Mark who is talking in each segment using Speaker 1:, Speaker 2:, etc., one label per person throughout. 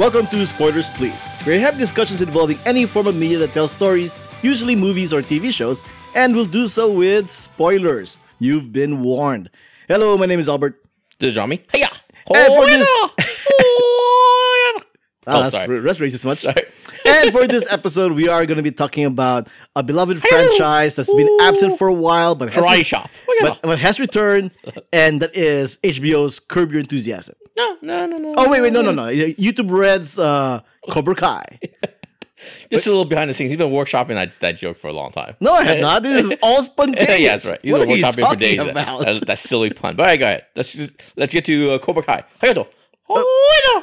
Speaker 1: Welcome to Spoilers Please, where we have discussions involving any form of media that tells stories, usually movies or TV shows, and we'll do so with spoilers. You've been warned. Hello, my name is Albert.
Speaker 2: This is Johnny. Hiya!
Speaker 1: And for this-
Speaker 2: Oh,
Speaker 1: Ah, that's,
Speaker 2: sorry.
Speaker 1: that's racist much.
Speaker 2: Sorry.
Speaker 1: and for this episode, we are going to be talking about a beloved franchise that's been absent for a while, but has,
Speaker 2: Karate shop.
Speaker 1: but, but has returned, and that is HBO's Curb Your Enthusiasm.
Speaker 2: No, no, no, no.
Speaker 1: Oh wait, wait, no, no, no. YouTube Red's uh, Cobra Kai.
Speaker 2: Just a little behind the scenes. He's been workshopping that, that joke for a long time.
Speaker 1: No, I have not. This is all spontaneous.
Speaker 2: yeah, that's right. He's
Speaker 1: what
Speaker 2: been workshopping for days.
Speaker 1: about?
Speaker 2: That, that silly pun. But all right, go ahead. Let's just, let's get to uh, Cobra Kai. Hayato.
Speaker 1: Uh,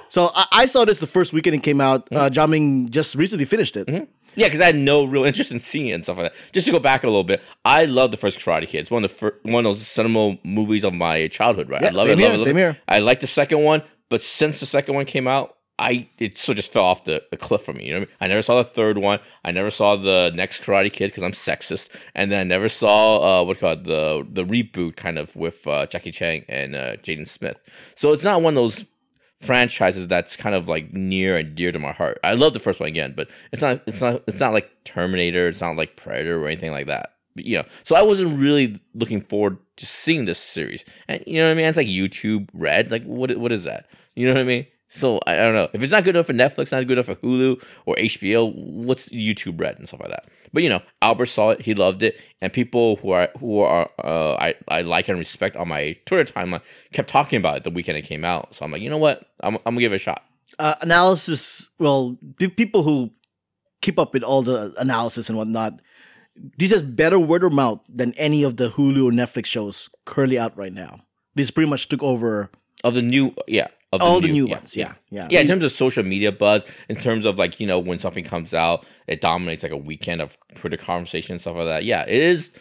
Speaker 1: So I, I saw this the first weekend it came out.
Speaker 2: Mm-hmm.
Speaker 1: Uh, Johnny just recently finished it.
Speaker 2: Yeah, because I had no real interest in seeing it and stuff like that. Just to go back a little bit, I love the first Karate Kid. It's one of the fir- one of those seminal movies of my childhood. Right?
Speaker 1: Yeah,
Speaker 2: I love
Speaker 1: same
Speaker 2: it.
Speaker 1: here,
Speaker 2: love it.
Speaker 1: same
Speaker 2: it.
Speaker 1: here.
Speaker 2: I like the second one, but since the second one came out, I it sort of just fell off the, the cliff for me. You know, what I, mean? I never saw the third one. I never saw the next Karate Kid because I'm sexist, and then I never saw uh, what called the the reboot kind of with uh, Jackie Chan and uh, Jaden Smith. So it's not one of those franchises that's kind of like near and dear to my heart. I love the first one again, but it's not it's not it's not like Terminator, it's not like Predator or anything like that. But, you know, so I wasn't really looking forward to seeing this series. And you know what I mean? It's like YouTube Red. Like what what is that? You know what I mean? So I, don't know if it's not good enough for Netflix, not good enough for Hulu or HBO. What's YouTube Red and stuff like that? But you know, Albert saw it, he loved it, and people who are who are uh, I I like and respect on my Twitter timeline kept talking about it the weekend it came out. So I'm like, you know what? I'm, I'm gonna give it a shot.
Speaker 1: Uh, analysis. Well, people who keep up with all the analysis and whatnot. This has better word of mouth than any of the Hulu or Netflix shows currently out right now. This pretty much took over
Speaker 2: Of the new, yeah, of
Speaker 1: all the new ones.
Speaker 2: yeah.
Speaker 1: Yeah, yeah,
Speaker 2: Yeah, in terms of social media buzz, in terms of like, you know, when something comes out, it dominates like a weekend of Twitter conversation and stuff like that. Yeah, it is.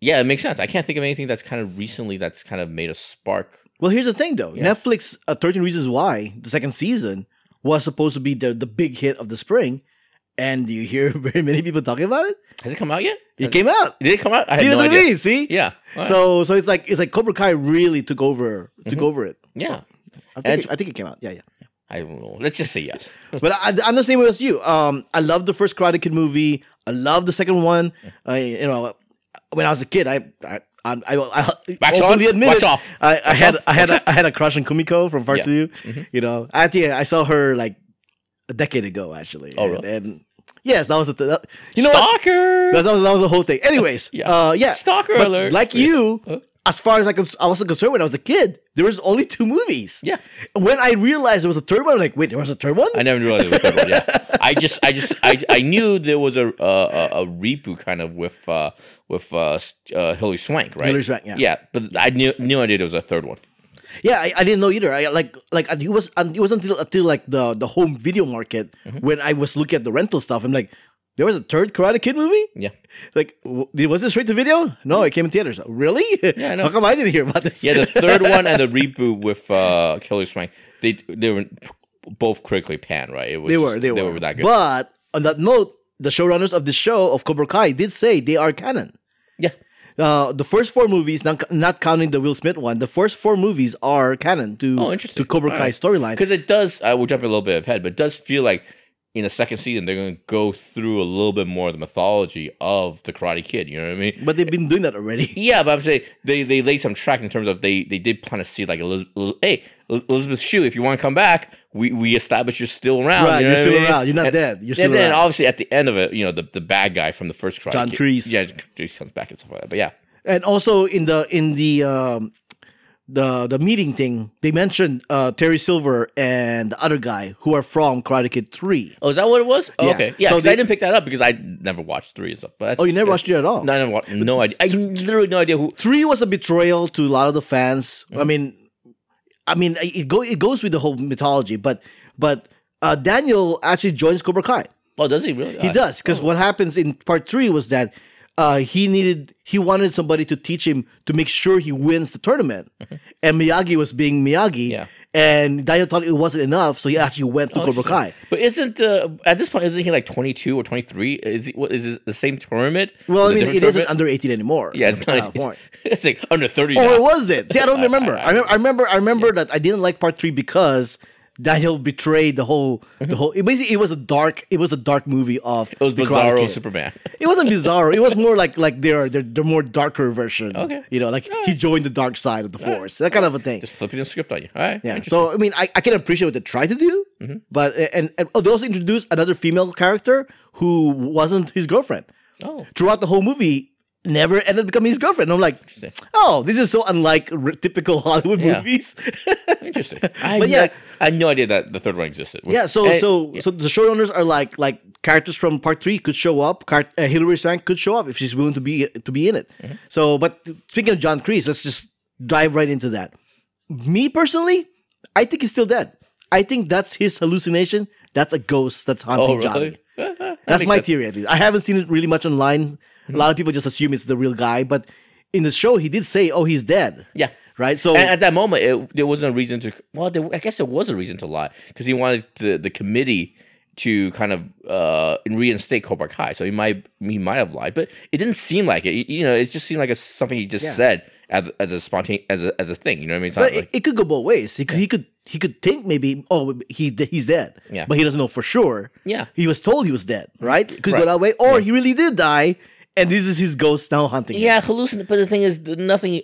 Speaker 2: Yeah, it makes sense. I can't think of anything that's kind of recently that's kind of made a spark.
Speaker 1: Well, here's the thing though.
Speaker 2: Yeah.
Speaker 1: Netflix, uh, 13 Reasons Why, the second season, was supposed to be the, the big hit of the spring. And do you hear very many people talking about it?
Speaker 2: Has it come out yet?
Speaker 1: It came out.
Speaker 2: Did it come out? I
Speaker 1: See, that's
Speaker 2: no
Speaker 1: what I mean. See?
Speaker 2: Yeah. Right.
Speaker 1: So so it's like it's like Cobra Kai really took over took
Speaker 2: Mm-hmm.
Speaker 1: over it.
Speaker 2: yeah.
Speaker 1: I think,
Speaker 2: And-
Speaker 1: it, I think it came out. Yeah, yeah. yeah.
Speaker 2: I don't know. Let's just say yes.
Speaker 1: But I, I'm the same way as you. Um, I love the first Karate Kid movie. I love the second one. I, you know, when I was a kid, I I I, I, I openly admit it,
Speaker 2: off.
Speaker 1: I, I had
Speaker 2: off,
Speaker 1: I had a, I had a crush on Kumiko from Part
Speaker 2: Yeah. Mm-hmm.
Speaker 1: 2 You know, I think I saw her like a decade ago actually.
Speaker 2: Oh,
Speaker 1: and,
Speaker 2: really?
Speaker 1: and yes, that was the that, you know what?
Speaker 2: Stalker.
Speaker 1: That was, that was the whole thing. Anyways,
Speaker 2: Yeah.
Speaker 1: uh, yeah.
Speaker 2: Stalker
Speaker 1: But
Speaker 2: alert.
Speaker 1: Like you,
Speaker 2: Huh?
Speaker 1: As far as I, cons- I wasn't concerned when I was a kid, there was only two movies.
Speaker 2: Yeah.
Speaker 1: When I realized there was a third one, I'm like, wait, there was a third one?
Speaker 2: I never realized it was a third one. Yeah, I just, I just, I, I knew there was a a, a, a reboot kind of with uh with uh, uh Hilary Swank, right?
Speaker 1: Hilary Swank, yeah.
Speaker 2: yeah, but I knew knew idea there was a third one.
Speaker 1: Yeah, I, I didn't know either. I like like it was it wasn't until until like the the home video market
Speaker 2: Mm-hmm.
Speaker 1: when I was looking at the rental stuff. I'm like, there was a third Karate Kid movie.
Speaker 2: Yeah,
Speaker 1: Like, w- was this straight to video? No, it came in theaters. Really?
Speaker 2: Yeah, I know.
Speaker 1: How come I didn't hear about this?
Speaker 2: yeah. The third one and the reboot with uh Hilary Swank, they they were both critically panned, right? It was
Speaker 1: they were they, were.
Speaker 2: were that good.
Speaker 1: But on that note, the showrunners of the show of Cobra Kai did say they are canon.
Speaker 2: yeah,
Speaker 1: Uh, the first four movies, not, not counting the Will Smith one, the first four movies are canon to
Speaker 2: Oh,
Speaker 1: to Cobra
Speaker 2: All
Speaker 1: Kai
Speaker 2: right.
Speaker 1: storyline.
Speaker 2: because it does. I will jump a little bit ahead, but it does feel like in the second season they're going to go through a little bit more of the mythology of the Karate Kid. You know what I mean?
Speaker 1: But they've been doing that already.
Speaker 2: Yeah, but I'm saying they they laid some track in terms of they they did plant a see like Elizabeth, hey Elizabeth Shue, if you want to come back, we we establish you're still around.
Speaker 1: Right,
Speaker 2: you know
Speaker 1: you're
Speaker 2: what I
Speaker 1: still
Speaker 2: mean?
Speaker 1: around. You're not
Speaker 2: And-
Speaker 1: dead. You're still
Speaker 2: and then obviously at the end of it, you know the, the bad guy from the first Karate
Speaker 1: John
Speaker 2: Kid-
Speaker 1: Kreese.
Speaker 2: yeah, comes back and stuff like that. But yeah,
Speaker 1: And also in the in the um, the the meeting thing, they mentioned uh, Terry Silver and the other guy who are from Karate Kid Three.
Speaker 2: oh, is that what it was? Oh,
Speaker 1: Yeah.
Speaker 2: Okay, yeah.
Speaker 1: So they-
Speaker 2: I didn't pick that up because I never watched three and stuff. But
Speaker 1: Oh, you never watched it at all.
Speaker 2: No, I never watched. No idea. I literally no idea who.
Speaker 1: Three was a betrayal to a lot of the fans.
Speaker 2: Mm-hmm.
Speaker 1: I mean, I mean, it go it goes with the whole mythology, but but uh, Daniel actually joins Cobra Kai.
Speaker 2: Oh, does he really?
Speaker 1: He
Speaker 2: Uh,
Speaker 1: does because what happens in part three was that uh, he needed he wanted somebody to teach him to make sure he wins the tournament, and Miyagi was being Miyagi.
Speaker 2: Mm-hmm. Yeah.
Speaker 1: And Daniel thought it wasn't enough, so he actually went to
Speaker 2: Oh,
Speaker 1: Cobra. Kai.
Speaker 2: But isn't uh, at this point isn't he like twenty two or twenty three? Is he, what is it the same tournament?
Speaker 1: Well, I mean, it isn't under eighteen anymore.
Speaker 2: Yeah, it's not. It's, it's like under thirty.
Speaker 1: Or
Speaker 2: now.
Speaker 1: was it? See, I don't remember.
Speaker 2: I-
Speaker 1: I, remember. I remember. I remember that I didn't like part three because Daniel betrayed the whole the whole. It basically, it was a dark. It was a dark movie of.
Speaker 2: It was Bizarro Superman.
Speaker 1: It wasn't bizarre. It was more like like their their, their more darker version.
Speaker 2: Okay.
Speaker 1: you know, like he joined the dark side of the force. That kind of a thing.
Speaker 2: Just flipping the script on you. All right.
Speaker 1: Yeah. So I mean, I, I can appreciate what they tried to do,
Speaker 2: Mm-hmm.
Speaker 1: but and, and oh, they also introduced another female character who wasn't his girlfriend
Speaker 2: oh,
Speaker 1: throughout the whole movie. Never ended up becoming his girlfriend. And I'm like, oh, this is so unlike r- typical Hollywood
Speaker 2: Yeah.
Speaker 1: movies.
Speaker 2: interesting. I,
Speaker 1: But
Speaker 2: had
Speaker 1: yeah.
Speaker 2: no- I had no idea that the third one existed.
Speaker 1: yeah. So
Speaker 2: And-
Speaker 1: so so the showrunners are like like characters from part three could show up. Car- uh, Hilary Swank could show up if she's willing to be to be in it.
Speaker 2: Mm-hmm.
Speaker 1: So, but speaking of John Kreese, let's just dive right into that. Me personally, I think he's still dead. I think that's his hallucination. That's a ghost that's haunting
Speaker 2: oh,
Speaker 1: Johnny.
Speaker 2: really? That
Speaker 1: That's my
Speaker 2: sense.
Speaker 1: theory at least. I haven't seen it really much online. A lot of people just assume it's the real guy, but in the show he did say, "Oh, he's dead."
Speaker 2: Yeah.
Speaker 1: Right. So
Speaker 2: And at that moment, it, there wasn't a reason to. Well, there, I guess there was a reason to lie because he wanted the, the committee to kind of uh, reinstate Cobra Kai. So he might he might have lied, but it didn't seem like it. You know, it just seemed like it's something he just
Speaker 1: Yeah.
Speaker 2: said as as a spontaneous as a as a thing. You know what I mean? It's
Speaker 1: but it,
Speaker 2: like,
Speaker 1: it could go both ways. He could, he could he could think maybe, oh, he he's dead.
Speaker 2: Yeah.
Speaker 1: But he doesn't know for sure.
Speaker 2: Yeah.
Speaker 1: He was told he was dead. Mm-hmm. Right. It could go that way, or he really did die, and this is his ghost now hunting.
Speaker 2: yeah, hallucinate. But the thing is, nothing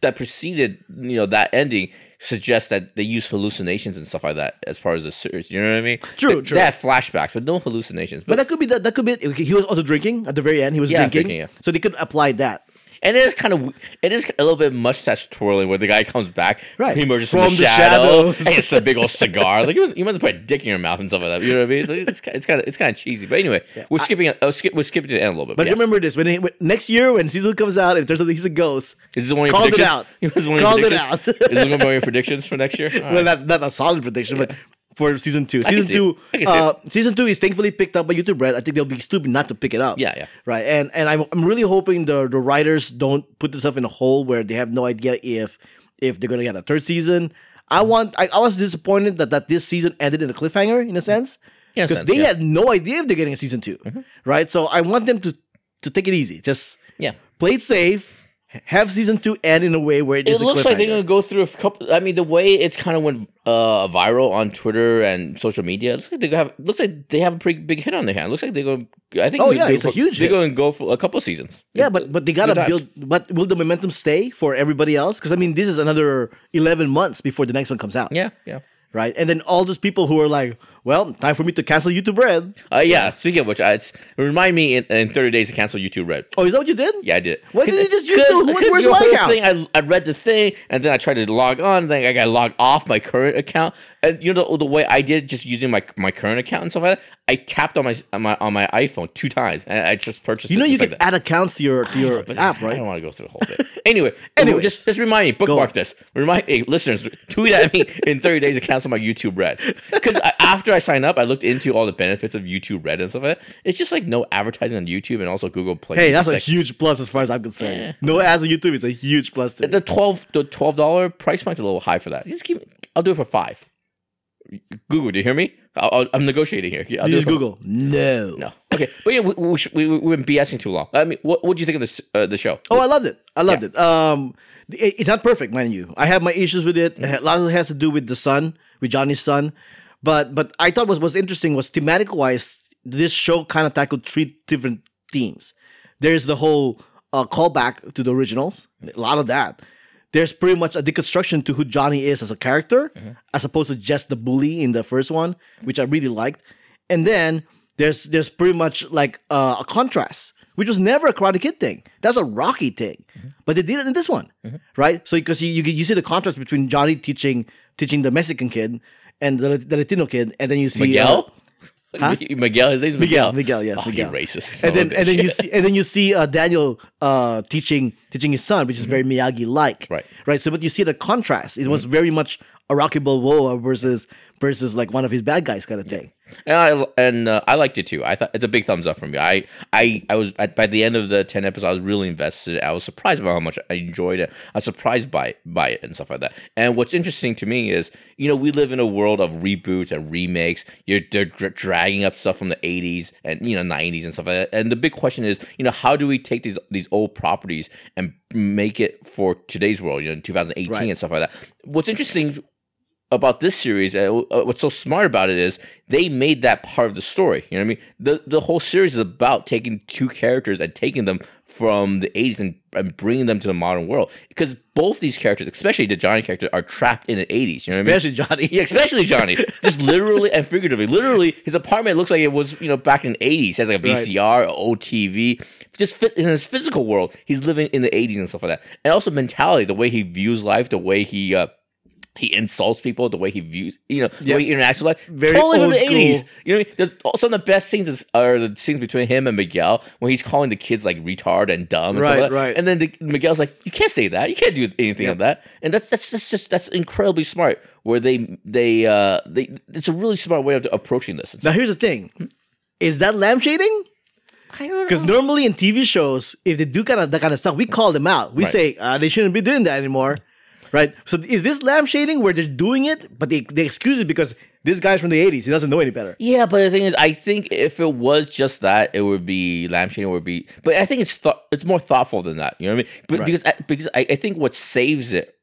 Speaker 2: that preceded you know that ending suggests that they use hallucinations and stuff like that as far as the series. You know what I mean?
Speaker 1: True,
Speaker 2: They,
Speaker 1: true.
Speaker 2: They have flashbacks, but no hallucinations.
Speaker 1: But that could be that. That could be. He was also drinking at the very end. He was
Speaker 2: Yeah,
Speaker 1: drinking,
Speaker 2: drinking, yeah.
Speaker 1: so they could apply that.
Speaker 2: And it is kind of it is a little bit mustache twirling where the guy comes back,
Speaker 1: Right.
Speaker 2: He emerges
Speaker 1: From
Speaker 2: from,
Speaker 1: the
Speaker 2: the, shadow,
Speaker 1: shadows.
Speaker 2: and it's a big old cigar. Like you must, must put a dick in your mouth and stuff like that. You know what I mean? It's, it's kind of it's kind of cheesy. But anyway, we're skipping. Uh, skip, we're skipping to the end a little bit.
Speaker 1: But
Speaker 2: yeah.
Speaker 1: remember this: when, he, when next year, when season comes out, if there's a he's a ghost,
Speaker 2: is this one of your
Speaker 1: called it
Speaker 2: predictions?
Speaker 1: out.
Speaker 2: Is this one of your
Speaker 1: Called it
Speaker 2: predictions?
Speaker 1: out.
Speaker 2: is this one of your predictions for next year? All
Speaker 1: well,
Speaker 2: right.
Speaker 1: not not a solid prediction, but for season two, season two,
Speaker 2: it. I can see
Speaker 1: uh, season two is thankfully picked up by YouTube Red. I think they'll be stupid not to pick it up.
Speaker 2: Yeah, yeah.
Speaker 1: right. And and I'm I'm really hoping the the writers don't put themselves in a hole where they have no idea if if they're gonna get a third season. I want. I, I was disappointed that that this season ended in a cliffhanger in a sense
Speaker 2: Yeah,
Speaker 1: because they
Speaker 2: yeah.
Speaker 1: had no idea if they're getting a season 2 right? So I want them to to take it easy, just
Speaker 2: yeah.
Speaker 1: play it safe. Have season two end in a way where it,
Speaker 2: It
Speaker 1: is a
Speaker 2: looks like they're gonna go through a couple. I mean, the way it's kind of went uh, viral on Twitter and social media, it looks like they have. Looks like they have a pretty big hit on their hand. Looks like they're going. I think.
Speaker 1: Oh, yeah, it's a huge
Speaker 2: They're going to go for a couple seasons.
Speaker 1: Yeah, but but they gotta build. But will the momentum stay for everybody else? Because I mean, this is another eleven months before the next one comes out.
Speaker 2: Yeah, yeah.
Speaker 1: Right, and then all those people who are like, "Well, time for me to cancel YouTube Red."
Speaker 2: Uh, yeah. Speaking of which, I, it's, remind me in, in 30 days to cancel YouTube Red.
Speaker 1: Oh, is that what you did?
Speaker 2: Yeah, I did.
Speaker 1: Why didn't you just use the- where's my account?
Speaker 2: Thing, I, I read the thing, and then I tried to log on, then I got to log off my current account. And you know the, the way I did, just using my my current account and stuff like that. I tapped on my on my on my iPhone two times, and I just purchased.
Speaker 1: You know, you can
Speaker 2: like
Speaker 1: add accounts to your to your
Speaker 2: But
Speaker 1: app, right?
Speaker 2: I don't want to go through the whole thing. anyway,
Speaker 1: Anyways.
Speaker 2: just just remind me, bookmark this. Remind hey, listeners, tweet at me in 30 days to cancel my YouTube Red. Because after I signed up, I looked into all the benefits of YouTube Red and stuff like that. It's just like no advertising on YouTube and also Google Play.
Speaker 1: Hey, that's a
Speaker 2: like,
Speaker 1: huge plus as far as I'm concerned.
Speaker 2: Yeah.
Speaker 1: No ads on YouTube is a huge plus. To me.
Speaker 2: the twelve the twelve dollar price point's a little high for that. Just me, I'll do it for five. Google, do you hear me? I'll, I'll, I'm negotiating here. I'll
Speaker 1: You
Speaker 2: do it
Speaker 1: just Google. No.
Speaker 2: No. Okay, but yeah, we, we, should- we, we, we've been BSing too long. I mean, what what do you think of this uh, the show?
Speaker 1: Oh, I loved it. I loved it. Um, it- it's not perfect, mind you. I have my issues with it. A lot of it has to do with the son, with Johnny's son. But but I thought was was interesting was thematic wise. This show kind of tackled three different themes. There's the whole uh, callback to the originals. A lot of that. There's pretty much a deconstruction to who Johnny is as a character, as opposed to just the bully in the first one, which I really liked. And then there's there's pretty much like uh, a contrast, which was never a Karate Kid thing. That's a Rocky thing, but they did it in this one, right? So because you, you you see the contrast between Johnny teaching teaching the Mexican kid and the, the Latino kid, and then you see uh,
Speaker 2: Miguel.
Speaker 1: Huh?
Speaker 2: Miguel, his name's
Speaker 1: Miguel,
Speaker 2: Miguel.
Speaker 1: Miguel, yes,
Speaker 2: oh,
Speaker 1: Miguel.
Speaker 2: Racist.
Speaker 1: and then and then you see and then you see uh, Daniel uh, teaching teaching his son, which is very Miyagi like,
Speaker 2: Right.
Speaker 1: Right. So, but you see the contrast. It was very much a Rocky Balboa versus versus like one of his bad guys kind of thing.
Speaker 2: And I and uh, I liked it too. I thought it's a big thumbs up from me. I I I was at, by the end of the ten episodes, I was really invested. I was surprised by how much I enjoyed it. I was surprised by by it and stuff like that. And what's interesting to me is, you know, we live in a world of reboots and remakes. You're they're dra- dragging up stuff from the '80s and you know '90s and stuff like that. And the big question is, you know, how do we take these these old properties and make it for today's world? You know, in 2018
Speaker 1: Right.
Speaker 2: and stuff like that. What's interesting about this series, uh, uh, what's so smart about it is they made that part of the story. You know what I mean? The the whole series is about taking two characters and taking them from the 80s and, and bringing them to the modern world. Because both these characters, especially the Johnny character, are trapped in the 80s. You know what I mean?
Speaker 1: Especially Johnny.
Speaker 2: Yeah, especially Johnny. Just literally and figuratively. Literally, his apartment looks like it was, you know, back in the 80s. He has like a
Speaker 1: Right.
Speaker 2: VCR, a OTV. Just fit in his physical world. He's living in the 80s and stuff like that. And also mentality, the way he views life, the way he uh he insults people, the way he views, you know, the
Speaker 1: Yeah.
Speaker 2: way he interacts with life.
Speaker 1: Very
Speaker 2: totally from
Speaker 1: old
Speaker 2: the
Speaker 1: school.
Speaker 2: 80s. You know what I mean? There's some of the best scenes is, are the scenes between him and Miguel when he's calling the kids like retard and dumb and stuff
Speaker 1: Right,
Speaker 2: like
Speaker 1: right.
Speaker 2: And then the, Miguel's like, you can't say that. You can't do anything
Speaker 1: Yep.
Speaker 2: of that. And that's that's that's just that's incredibly smart. Where they they uh they it's a really smart way of approaching this.
Speaker 1: Now here's the thing: is that lampshading?
Speaker 2: I don't
Speaker 1: Because normally in TV shows, if they do kind of that kind of stuff, we call them out. We
Speaker 2: Right.
Speaker 1: say uh, they shouldn't be doing that anymore, right? So is this lampshading where they're doing it, but they they excuse it because this guy's from the '80s, he doesn't know any better.
Speaker 2: Yeah, but the thing is, I think if it was just that, it would be lampshading. It would be, but I think it's th- it's more thoughtful than that. You know what I mean? But
Speaker 1: Right.
Speaker 2: because I, because I, I think what saves it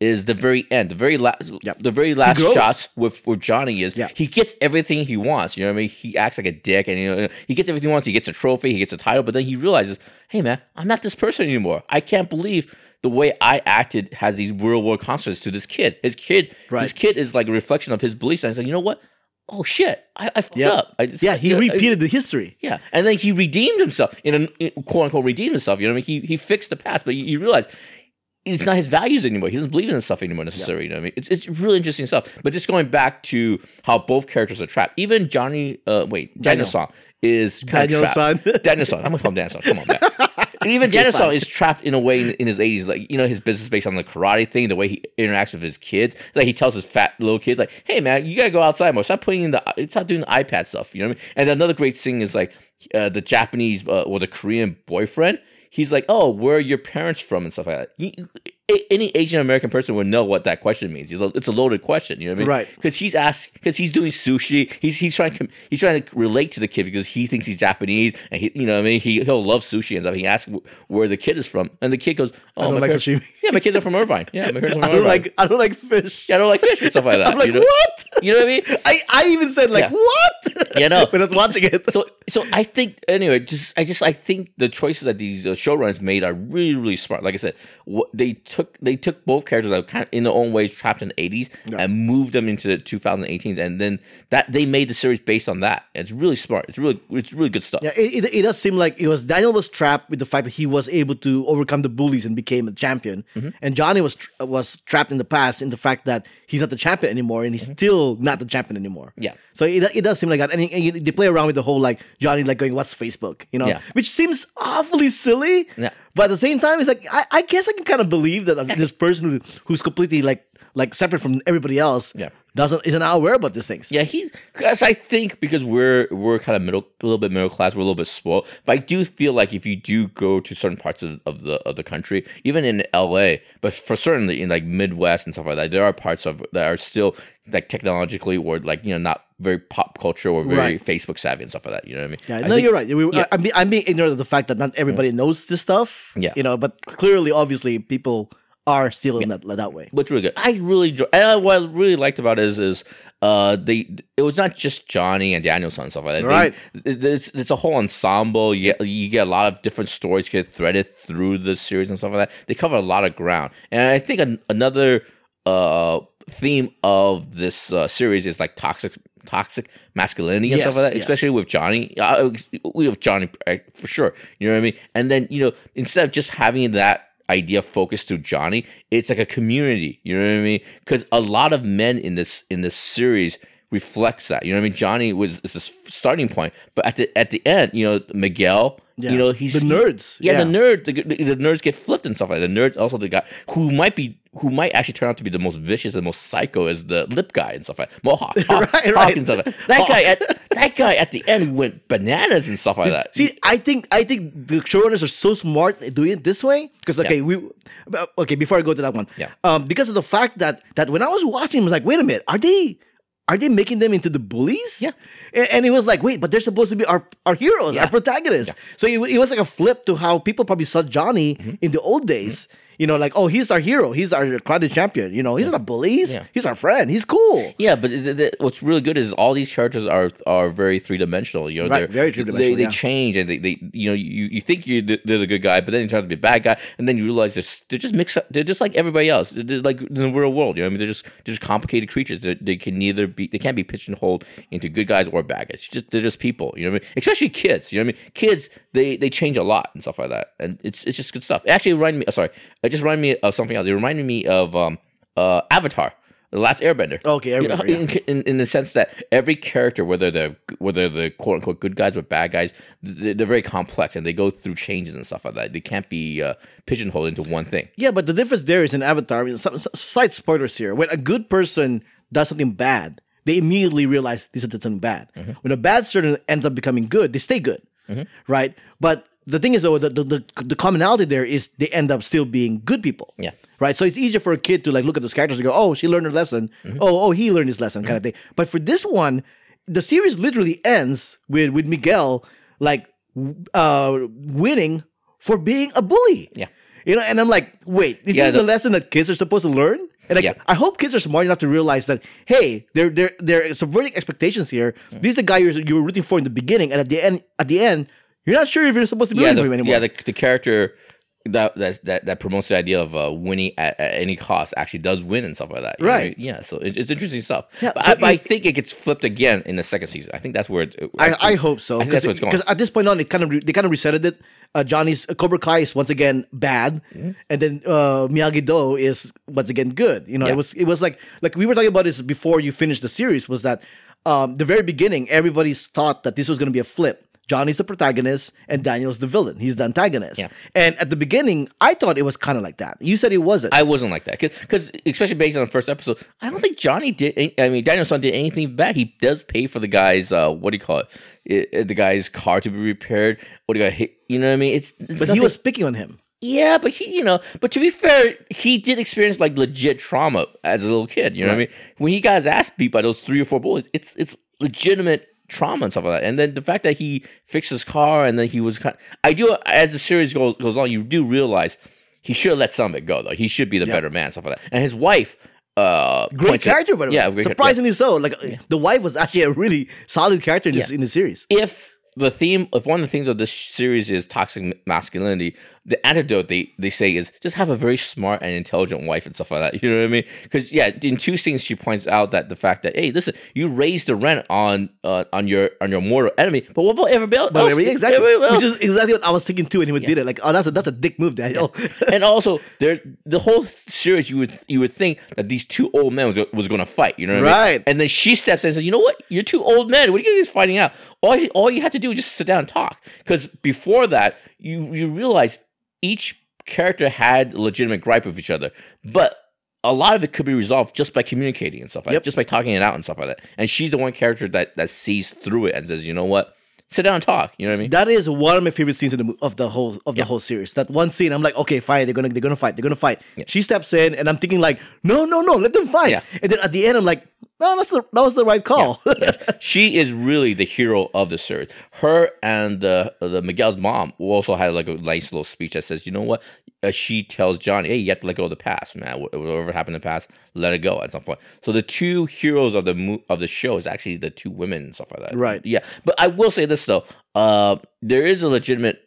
Speaker 2: is the very end, the very last,
Speaker 1: Yep.
Speaker 2: the very last shots with with Johnny is
Speaker 1: Yeah.
Speaker 2: he gets everything he wants. You know what I mean? He acts like a dick, and you know he gets everything he wants. He gets a trophy, he gets a title, but then he realizes, hey man, I'm not this person anymore. I can't believe. The way I acted has these real world consequences to this kid. His kid,
Speaker 1: Right.
Speaker 2: this kid is like a reflection of his beliefs. And he's like, you know what? Oh shit! I, I fucked
Speaker 1: Yeah,
Speaker 2: up. I just,
Speaker 1: yeah, he
Speaker 2: I-
Speaker 1: repeated the history.
Speaker 2: yeah, and then he redeemed himself in a quote unquote redeemed himself. You know what I mean? He he fixed the past, but you, you realize it's not his values anymore. He doesn't believe in this stuff anymore necessarily. You know what I mean? It's it's really interesting stuff. But just going back to how both characters are trapped. Even Johnny, uh, wait,
Speaker 1: Daniel.
Speaker 2: Song is kind of trapped.
Speaker 1: son.
Speaker 2: Daniel Song. I'm gonna call him Daniel Song. Come on, man. And even Song is trapped in a way in, in his 80s. Like, you know, his business based on the karate thing, the way he interacts with his kids. Like, he tells his fat little kids, like, hey, man, you gotta go outside more. Stop putting in the, stop doing the iPad stuff. You know what I mean? And another great thing is like, uh, the Japanese uh, or the Korean boyfriend. He's like, oh, where are your parents from and stuff like that. A- any Asian American person would know what that question means. It's a, loaded question. You know what I mean?
Speaker 1: Right.
Speaker 2: Because he's asked, because he's doing sushi. He's he's trying to he's trying to relate to the kid because he thinks he's Japanese and he you know what I mean he he'll love sushi and stuff. He asks where the kid is from, and the kid goes, "Oh, my
Speaker 1: like
Speaker 2: parents- Yeah, my kids are from Irvine. Yeah, my parents are from
Speaker 1: I don't
Speaker 2: Irvine.
Speaker 1: like I don't like fish.
Speaker 2: yeah, I don't like fish and stuff like that.
Speaker 1: I'm like,
Speaker 2: you know?
Speaker 1: what?
Speaker 2: You know what I mean?
Speaker 1: I, I even said like
Speaker 2: Yeah.
Speaker 1: what?
Speaker 2: Yeah, no.
Speaker 1: when I was watching it.
Speaker 2: So so I think anyway, just I just I think the choices that these uh, showrunners made are really really smart. Like I said, what they took they took both characters that were kind of in their own ways trapped in the eighties
Speaker 1: Yeah.
Speaker 2: and moved them into the 2018s, and then that they made the series based on that. It's really smart. It's really it's really good stuff.
Speaker 1: Yeah, it, it, it does seem like it was Daniel was trapped with the fact that he was able to overcome the bullies and became a champion,
Speaker 2: Mm-hmm.
Speaker 1: and Johnny was tr- was trapped in the past in the fact that he's not the champion anymore, and he's still not the champion anymore.
Speaker 2: Mm-hmm. Yeah.
Speaker 1: so it, it does seem like that, and, and you- they play around with the whole like Johnny like going, "What's Facebook?" You know,
Speaker 2: Yeah.
Speaker 1: which seems awfully silly.
Speaker 2: Yeah.
Speaker 1: but at the same time, it's like I, I guess I can kind of believe that uh, this person who, who's completely like like separate from everybody else
Speaker 2: Yeah.
Speaker 1: doesn't isn't aware about these things.
Speaker 2: Yeah, he's because I think because we're we're kind of middle, a little bit middle class, we're a little bit spoiled. But I do feel like if you do go to certain parts of, of the of the country, even in L.A., but for certainly in like Midwest and stuff like that, there are parts of that are still like technologically or like you know not very pop culture or very
Speaker 1: Right.
Speaker 2: Facebook savvy and stuff like that. You know what I mean?
Speaker 1: Yeah,
Speaker 2: I
Speaker 1: no,
Speaker 2: think-
Speaker 1: you're right. We,
Speaker 2: yeah.
Speaker 1: I'm, being, I'm being ignorant of the fact that not everybody mm. knows this stuff.
Speaker 2: Yeah.
Speaker 1: you know, but clearly, obviously, people are still in that that way.
Speaker 2: What's really good? I really enjoy. And what I really liked about it is, is uh, they it was not just Johnny and Daniel-san and stuff like that. They-
Speaker 1: Right.
Speaker 2: it- it's, it's a whole ensemble. You get, you get a lot of different stories get threaded through the series and stuff like that. They cover a lot of ground, and I think an, another uh theme of this uh, series is like toxic toxic masculinity and stuff like that
Speaker 1: yes.
Speaker 2: especially with johnny uh, we have johnny uh, for sure you know what i mean and then you know instead of just having that idea focused through johnny it's like a community you know what i mean? Because a lot of men in this in this series reflects that you know what i mean? Johnny was is the starting point but at the at the end you know miguel
Speaker 1: Yeah.
Speaker 2: you know he's
Speaker 1: The nerds,
Speaker 2: yeah, the
Speaker 1: yeah.
Speaker 2: nerd the, the, the nerds get flipped and stuff like that. The nerds also the guy who might be who might actually turn out to be the most vicious and most psycho is the lip guy and stuff like that. Mohawk, Hawk,
Speaker 1: Right,
Speaker 2: Hawk
Speaker 1: right.
Speaker 2: like that. That guy at that guy at the end went bananas and stuff like that.
Speaker 1: See, I think I think the showrunners are so smart doing it this way because okay, we okay before I go to that one,
Speaker 2: Yeah.
Speaker 1: um, because of the fact that that when I was watching, I was like, wait a minute, are they? Are they making them into the bullies?
Speaker 2: Yeah.
Speaker 1: And, and it was like, wait, but they're supposed to be our, our heroes,
Speaker 2: Yeah.
Speaker 1: our protagonists. So it, it was like a flip to how people probably saw Johnny
Speaker 2: Mm-hmm.
Speaker 1: in the old days. You know, like oh, he's our hero. He's our karate champion. You know, he's not a bully. He's,
Speaker 2: Yeah.
Speaker 1: he's our friend. He's cool.
Speaker 2: Yeah, but th- th- what's really good is all these characters are are very three dimensional. You know,
Speaker 1: Right,
Speaker 2: they're-
Speaker 1: very three-dimensional,
Speaker 2: they
Speaker 1: yeah.
Speaker 2: change and they, they you know you, you think you they're the good guy, but then you turn out to be a bad guy, and then you realize they're they're just mixed up. They're just like everybody else. They're, they're like in the real world. You know, I mean, they're just they're just complicated creatures. They they can neither be they can't be pigeonholed into good guys or bad guys. It's just they're just people. You know what I mean? Especially kids. You know what I mean? Kids they they change a lot and stuff like that, and it's it's just good stuff. It actually reminded me. oh, sorry, it just reminded me of something else. It reminded me of um uh Avatar. The last Airbender.
Speaker 1: Okay,
Speaker 2: You know,
Speaker 1: yeah.
Speaker 2: in, in, in the sense that every character, whether they're whether they're quote unquote good guys or bad guys, they're, they're very complex and they go through changes and stuff like that. They can't be uh, pigeonholed into one thing.
Speaker 1: Yeah, but the difference there is in Avatar. I mean, some, some slight spoilers here. When a good person does something bad, they immediately realize this did something bad.
Speaker 2: Mm-hmm.
Speaker 1: When a bad person ends up becoming good, they stay good, right? But the thing is, though, the, the, the, commonality there is they end up still being good people.
Speaker 2: Yeah.
Speaker 1: Right. So it's easier for a kid to like look at those characters and go, "Oh, she learned her lesson.
Speaker 2: Mm-hmm.
Speaker 1: Oh, oh, he learned his lesson," kind of thing. But for this one, the series literally ends with with Miguel like uh winning for being a bully.
Speaker 2: Yeah.
Speaker 1: You know, and I'm like, wait, this
Speaker 2: Yeah,
Speaker 1: is the,
Speaker 2: the-
Speaker 1: lesson that kids are supposed to learn? And like,
Speaker 2: Yeah.
Speaker 1: I hope kids are smart enough to realize that, hey, they're they're they're subverting expectations here. This is the guy you're, you were rooting for in the beginning, and at the end, at the end, you're not sure if you're supposed to be
Speaker 2: Yeah,
Speaker 1: rooting
Speaker 2: the,
Speaker 1: for him anymore.
Speaker 2: yeah. The, the character that that that that promotes the idea of uh, winning at, at any cost actually does win and stuff like that. what I
Speaker 1: Right.
Speaker 2: mean? Yeah. So it, it's interesting stuff.
Speaker 1: Yeah,
Speaker 2: But,
Speaker 1: so
Speaker 2: I, but I think it gets flipped again in the second season. I think that's where it. it
Speaker 1: I, I hope so
Speaker 2: I think that's where it's going.
Speaker 1: because at this point on, it kind of re- they kind of resetted it. Uh, Johnny's uh, Cobra Kai is once again bad, and then uh, Miyagi Do is once again good. You know,
Speaker 2: Mm-hmm. Yeah.
Speaker 1: it was it was like like we were talking about this before you finished the series. Was that um, the very beginning? Everybody's thought that this was going to be a flip. Johnny's the protagonist and Daniel's the villain. He's the antagonist.
Speaker 2: Yeah.
Speaker 1: And at the beginning, I thought it was kind of like that. You said it wasn't.
Speaker 2: I wasn't like that because, especially based on the first episode, I don't think Johnny did. Any, I mean, Daniel-san did anything bad. He does pay for the guy's uh, what do you call it? I- I- the guy's car to be repaired. What do you got? Hit, you know what I mean? It's, it's
Speaker 1: but he was picking on him.
Speaker 2: yeah, but he, you know, but to be fair, he did experience like legit trauma as a little kid. You know what I mean? When he got his ass beat by those three or four bullies, it's it's legitimate trauma and stuff like that. And then the fact that he fixed his car and then he was kind, I do as the series goes goes on, you do realize he should have let some of it go though. He should be the better man, stuff like that. And his wife, uh,
Speaker 1: Great character, by the way.
Speaker 2: yeah, character.
Speaker 1: surprisingly so. Like the wife was actually a really solid character in this in the series.
Speaker 2: if the theme if one of the themes of this series is toxic masculinity the antidote they, they say is just have a very smart and intelligent wife and stuff like that you know what i mean because yeah in two scenes she points out that the fact that hey listen you raised the rent on uh, on your on your mortal enemy but what about everybody else
Speaker 1: But every- exactly,
Speaker 2: Everybody else?
Speaker 1: which is exactly what I was thinking too. And he did it like, oh, that's a that's a dick move, Daniel.
Speaker 2: and also there the whole series you would you would think that these two old men was, was going to fight you know what I mean?
Speaker 1: Right.
Speaker 2: and then she steps in and says you know what you're two old men what are you guys fighting out all you, all you had to do was just sit down and talk because before that you you realize each character had legitimate gripe with each other but a lot of it could be resolved just by communicating and stuff like
Speaker 1: Yep.
Speaker 2: that, just by talking it out and stuff like that. And she's the one character that that sees through it and says, you know what, sit down and talk. You know what I mean?
Speaker 1: That is one of my favorite scenes in the, of the whole of the
Speaker 2: Yeah.
Speaker 1: whole series. That one scene, I'm like, okay, fine, they're gonna they're gonna fight, they're gonna fight. She steps in, and I'm thinking like, no, no, no, let them fight.
Speaker 2: Yeah.
Speaker 1: And then at the end, I'm like, no, that's the, that was the right call.
Speaker 2: she is really the hero of the series. Her and the the Miguel's mom also had like a nice little speech that says, you know what? Uh, she tells Johnny, hey, you have to let go of the past, man. Whatever happened in the past, let it go at some point. So the two heroes of the mo- of the show is actually the two women and stuff like that.
Speaker 1: Right.
Speaker 2: Yeah. But I will say this though, uh, there is a legitimate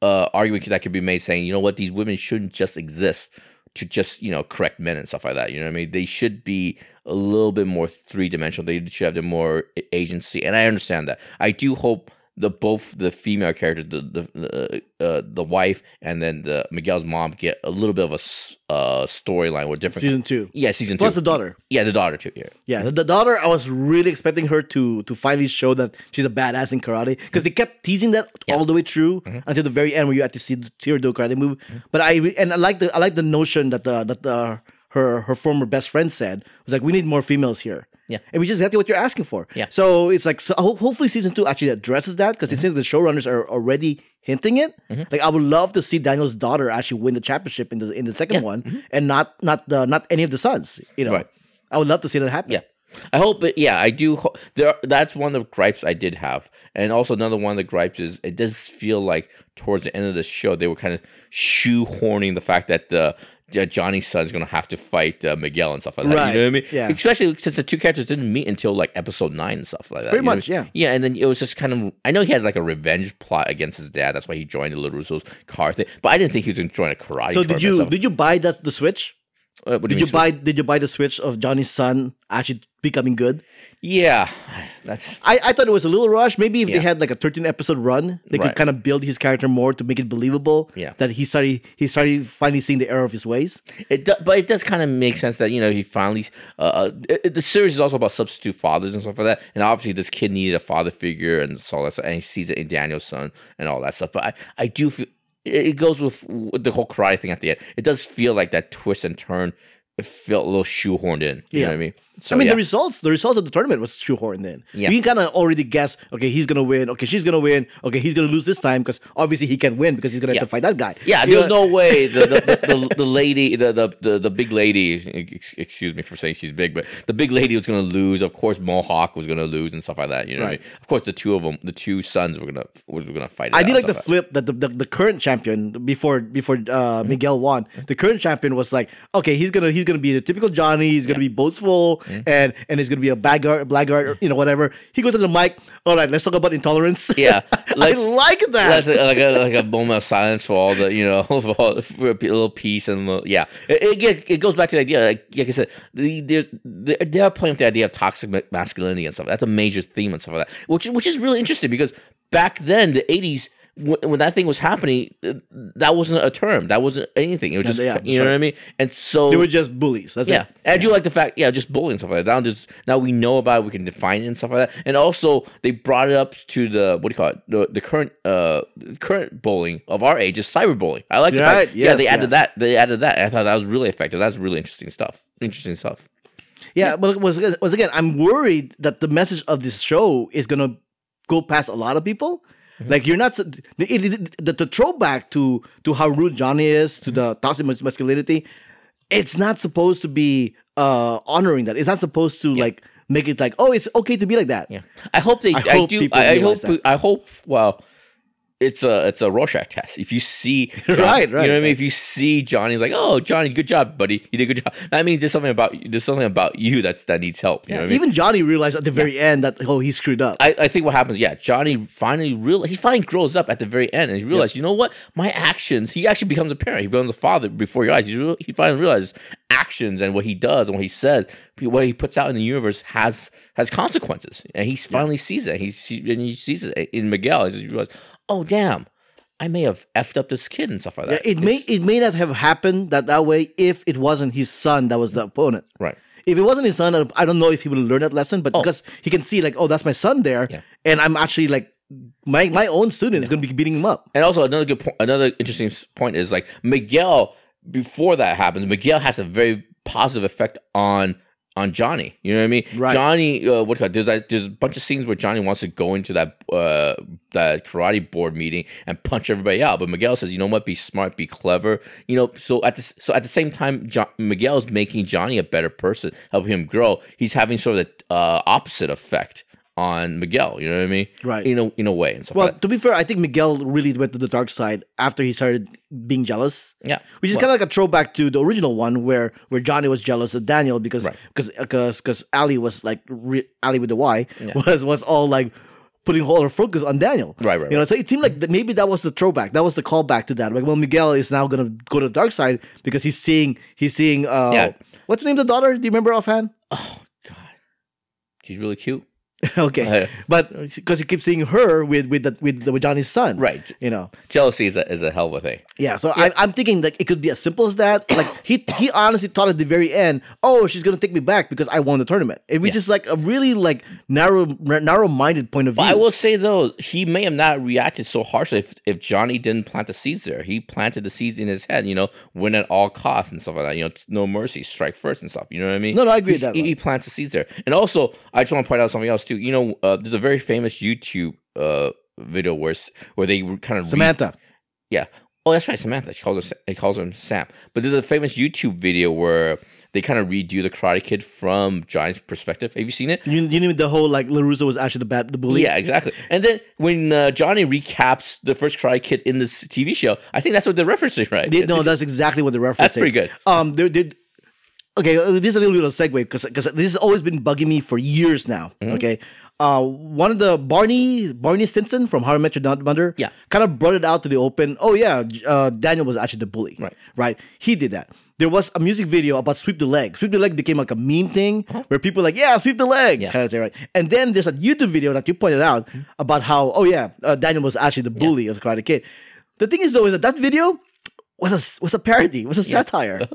Speaker 2: uh, argument that could be made saying, you know what, these women shouldn't just exist to just you know correct men and stuff like that. You know what I mean? They should be a little bit more three dimensional. They should have the more agency, and I understand that. I do hope the both the female characters, the the the, uh, the wife, and then the Miguel's mom get a little bit of a uh, storyline with different.
Speaker 1: Season two.
Speaker 2: yeah, season
Speaker 1: Plus
Speaker 2: two.
Speaker 1: the daughter.
Speaker 2: yeah, the daughter too. Yeah,
Speaker 1: Yeah, the, the daughter. I was really expecting her to to finally show that she's a badass in karate because they kept teasing that all the way through until the very end where you had to see the her do karate move. But I and I like the I like the notion that the that the her her former best friend said was like we need more females here.
Speaker 2: Yeah.
Speaker 1: and which is exactly what you're asking for.
Speaker 2: Yeah.
Speaker 1: So it's like so hopefully season two actually addresses that because it mm-hmm. seems the showrunners are already hinting it. Mm-hmm. Like I would love to see Daniel's daughter actually win the championship in the in the second one mm-hmm. and not not the not any of the sons. You know,
Speaker 2: Right.
Speaker 1: I would love to see that happen.
Speaker 2: yeah. I hope, but yeah, I do. Ho- there, that's one of the gripes I did have, and also another one of the gripes is it does feel like towards the end of the show they were kind of shoehorning the fact that uh, Johnny's son is going to have to fight uh, Miguel and stuff like that.
Speaker 1: Right,
Speaker 2: You know what I mean?
Speaker 1: yeah.
Speaker 2: Especially since the two characters didn't meet until like episode nine and stuff like that.
Speaker 1: Pretty
Speaker 2: you
Speaker 1: much,
Speaker 2: I mean?
Speaker 1: yeah.
Speaker 2: Yeah, and then it was just kind of. I know he had like a revenge plot against his dad. That's why he joined the LaRusso's car thing. But I didn't think he was going to join a karate.
Speaker 1: So did you did you buy that the Switch?
Speaker 2: Uh, what
Speaker 1: Did you
Speaker 2: mean,
Speaker 1: buy did you buy the Switch of Johnny's son actually becoming good?
Speaker 2: Yeah, that's
Speaker 1: I, I thought it was a little rush. Maybe if
Speaker 2: Yeah.
Speaker 1: they had like a 13 episode run, they
Speaker 2: Right.
Speaker 1: could kind of build his character more to make it believable.
Speaker 2: Yeah.
Speaker 1: That he started he started finally seeing the error of his ways.
Speaker 2: It do, but it does kind of make sense that you know he finally uh, uh it, the series is also about substitute fathers and stuff like that, and obviously this kid needed a father figure and so all that stuff, and he sees it in Daniel's son and all that stuff. But I I do feel it, it goes with, with the whole karate thing at the end. It does feel like that twist and turn. It felt a little shoehorned in. You
Speaker 1: Yeah.
Speaker 2: know what I mean? So
Speaker 1: I mean,
Speaker 2: yeah.
Speaker 1: the results, the results of the tournament was shoehorned in.
Speaker 2: Yeah.
Speaker 1: You can kind of already guess. Okay, he's gonna win. Okay, she's gonna win. Okay, he's gonna lose this time because obviously he can win because he's gonna
Speaker 2: Yeah.
Speaker 1: have to fight that guy.
Speaker 2: Yeah,
Speaker 1: You
Speaker 2: there
Speaker 1: know?
Speaker 2: no way the the, the, the, lady the, the the big lady excuse me for saying she's big, but the big lady was gonna lose. Of course, Mohawk was gonna lose and stuff like that. You know, what I
Speaker 1: Right.
Speaker 2: mean? of course, the two of them, the two sons were gonna was gonna fight. it
Speaker 1: I
Speaker 2: out
Speaker 1: did like the flip that the, the, the current champion before before uh, Miguel won. The current champion was like, okay, he's gonna he's gonna be the typical Johnny. He's gonna be boastful Mm-hmm. and and he's gonna be a blackguard, blackguard, or, you know, whatever. He goes to the mic. All right, let's talk about intolerance.
Speaker 2: Yeah,
Speaker 1: I like that.
Speaker 2: A, uh, like a like a moment of silence for all the you know for, all, for a little peace and little- yeah it, it it goes back to the idea like, like I said the, they're, they're they're playing with the idea of toxic masculinity and stuff that's a major theme and stuff like that which which is really interesting because back then the eighties when, when that thing was happening uh, that wasn't a term that wasn't anything it was just
Speaker 1: yeah,
Speaker 2: you know
Speaker 1: sorry.
Speaker 2: what I mean and so
Speaker 1: they were just bullies. That's
Speaker 2: yeah,
Speaker 1: it.
Speaker 2: and I do like the fact, yeah, just bullying and stuff like that. Now, just now we know about it, we can define it and stuff like that. And also, they brought it up to the what do you call it? The, the current uh current bullying of our age is cyberbullying. I like
Speaker 1: Right,
Speaker 2: fact, yeah, they added
Speaker 1: yeah.
Speaker 2: that. They added that. I thought that was really effective. That's really interesting stuff. Interesting stuff.
Speaker 1: Yeah, but it was was again, I'm worried that the message of this show is gonna go past a lot of people.
Speaker 2: Mm-hmm.
Speaker 1: Like you're not the, the the throwback to to how rude Johnny is to
Speaker 2: Mm-hmm.
Speaker 1: the toxic masculinity. It's not supposed to be uh honoring that. It's not supposed to like make it like oh it's okay to be like that.
Speaker 2: Yeah, I hope they.
Speaker 1: I
Speaker 2: I,
Speaker 1: hope
Speaker 2: do. I, I hope. I hope. Well, it's a it's a Rorschach test. If you see, John-
Speaker 1: Right,
Speaker 2: you know
Speaker 1: right,
Speaker 2: what I mean. If you see Johnny's like, oh, Johnny, good job, buddy, you did a good job. That means there's something about there's something about you that's that needs help. You know what I mean?
Speaker 1: Even Johnny realized at the very end that oh he screwed up.
Speaker 2: I, I think what happens, yeah, Johnny finally real he finally grows up at the very end and he realizes, you know what, my actions. He actually becomes a parent. He becomes a father before your eyes. He, real- he finally realizes actions and what he does and what he says, what he puts out in the universe has has consequences. And he finally sees it. He and he sees it in Miguel. He realizes, oh damn, I may have effed up this kid and stuff like that.
Speaker 1: Yeah, it may it may not have happened that that way if it wasn't his son that was the opponent.
Speaker 2: right.
Speaker 1: If it wasn't his son, I don't know if he would learn that lesson. But oh. because he can see like, oh, that's my son there,
Speaker 2: Yeah.
Speaker 1: and I'm actually like, my my own student is going to be beating him up.
Speaker 2: And also another good point, another interesting point is like Miguel. Before that happens, Miguel has a very positive effect on on Johnny. You know what I mean?
Speaker 1: Right.
Speaker 2: Johnny, uh, what do you call it? there's like, there's a bunch of scenes where Johnny wants to go into that uh that karate board meeting and punch everybody out, but Miguel says, you know what? Be smart, be clever. You know, so at this, so at the same time, jo- Miguel is making Johnny a better person, helping him grow. He's having sort of the uh, opposite effect on Miguel. You know what I mean?
Speaker 1: Right.
Speaker 2: In a in a way and stuff.
Speaker 1: Well,
Speaker 2: like
Speaker 1: to be fair, I think Miguel really went to the dark side after he started being jealous.
Speaker 2: yeah.
Speaker 1: Which is
Speaker 2: Well,
Speaker 1: kind of like a throwback to the original one, where where Johnny was jealous of Daniel because
Speaker 2: Right.
Speaker 1: because because because Ali was like re- Ali with the Y
Speaker 2: Yeah.
Speaker 1: was was all like putting all her focus on Daniel.
Speaker 2: Right, right,
Speaker 1: You know, so it seemed like that maybe that was the throwback. That was the callback to that. Like, well, Miguel is now gonna go to the dark side because he's seeing he's seeing. Uh,
Speaker 2: Yeah.
Speaker 1: What's the name of the daughter? Do you remember offhand?
Speaker 2: Oh God, she's really cute.
Speaker 1: okay,
Speaker 2: Uh,
Speaker 1: but because he keeps seeing her with with the, with, the, with Johnny's son,
Speaker 2: right.
Speaker 1: You know,
Speaker 2: Jealousy is a, is a hell of a thing.
Speaker 1: Yeah, so I, I'm thinking like it could be as simple as that. Like he he honestly thought at the very end, oh, she's gonna take me back because I won the tournament. It was
Speaker 2: Yeah.
Speaker 1: just like a really like narrow narrow minded point of view.
Speaker 2: But I will say though, he may have not reacted so harshly if, if Johnny didn't plant the seeds there. He planted the seeds in his head, you know, win at all costs and stuff like that. You know, no mercy, strike first and stuff. You know what I mean?
Speaker 1: No, no, I agree
Speaker 2: He,
Speaker 1: with that
Speaker 2: He, he plants the seeds there, and also I just want to point out something else too. You know, uh, there's a very famous YouTube uh, video where where they kind of
Speaker 1: Samantha.
Speaker 2: yeah, Oh, that's right, Samantha. She calls her. He calls her Sam. But there's a famous YouTube video where they kind of redo the Karate Kid from Johnny's perspective. Have you seen it?
Speaker 1: You, you mean the whole like Larusso was actually the bad the bully?
Speaker 2: Yeah, exactly. And then when uh, Johnny recaps the first Karate Kid in this TV show, I think that's what they're referencing, right?
Speaker 1: They, no, that's exactly what the reference.
Speaker 2: Is that's pretty good.
Speaker 1: Um, they're, they're, okay, uh, this is a little bit of a segue because because this has always been bugging me for years now.
Speaker 2: Mm-hmm.
Speaker 1: Okay, uh, one of the Barney Barney Stinson from How I Met Your Mother,
Speaker 2: Yeah.
Speaker 1: kind of brought it out to the open. Oh yeah, uh, Daniel was actually the bully.
Speaker 2: Right.
Speaker 1: right. He did that. There was a music video about sweep the leg. Sweep the leg became like a meme thing where people were like, yeah, sweep the leg,
Speaker 2: Uh-huh. Yeah.
Speaker 1: kind of thing, right? And then there's a YouTube video that you pointed out
Speaker 2: Mm-hmm.
Speaker 1: about how, oh yeah, uh, Daniel was actually the bully of the Karate Kid. The thing is though, is that that video was a was a parody, was a satire,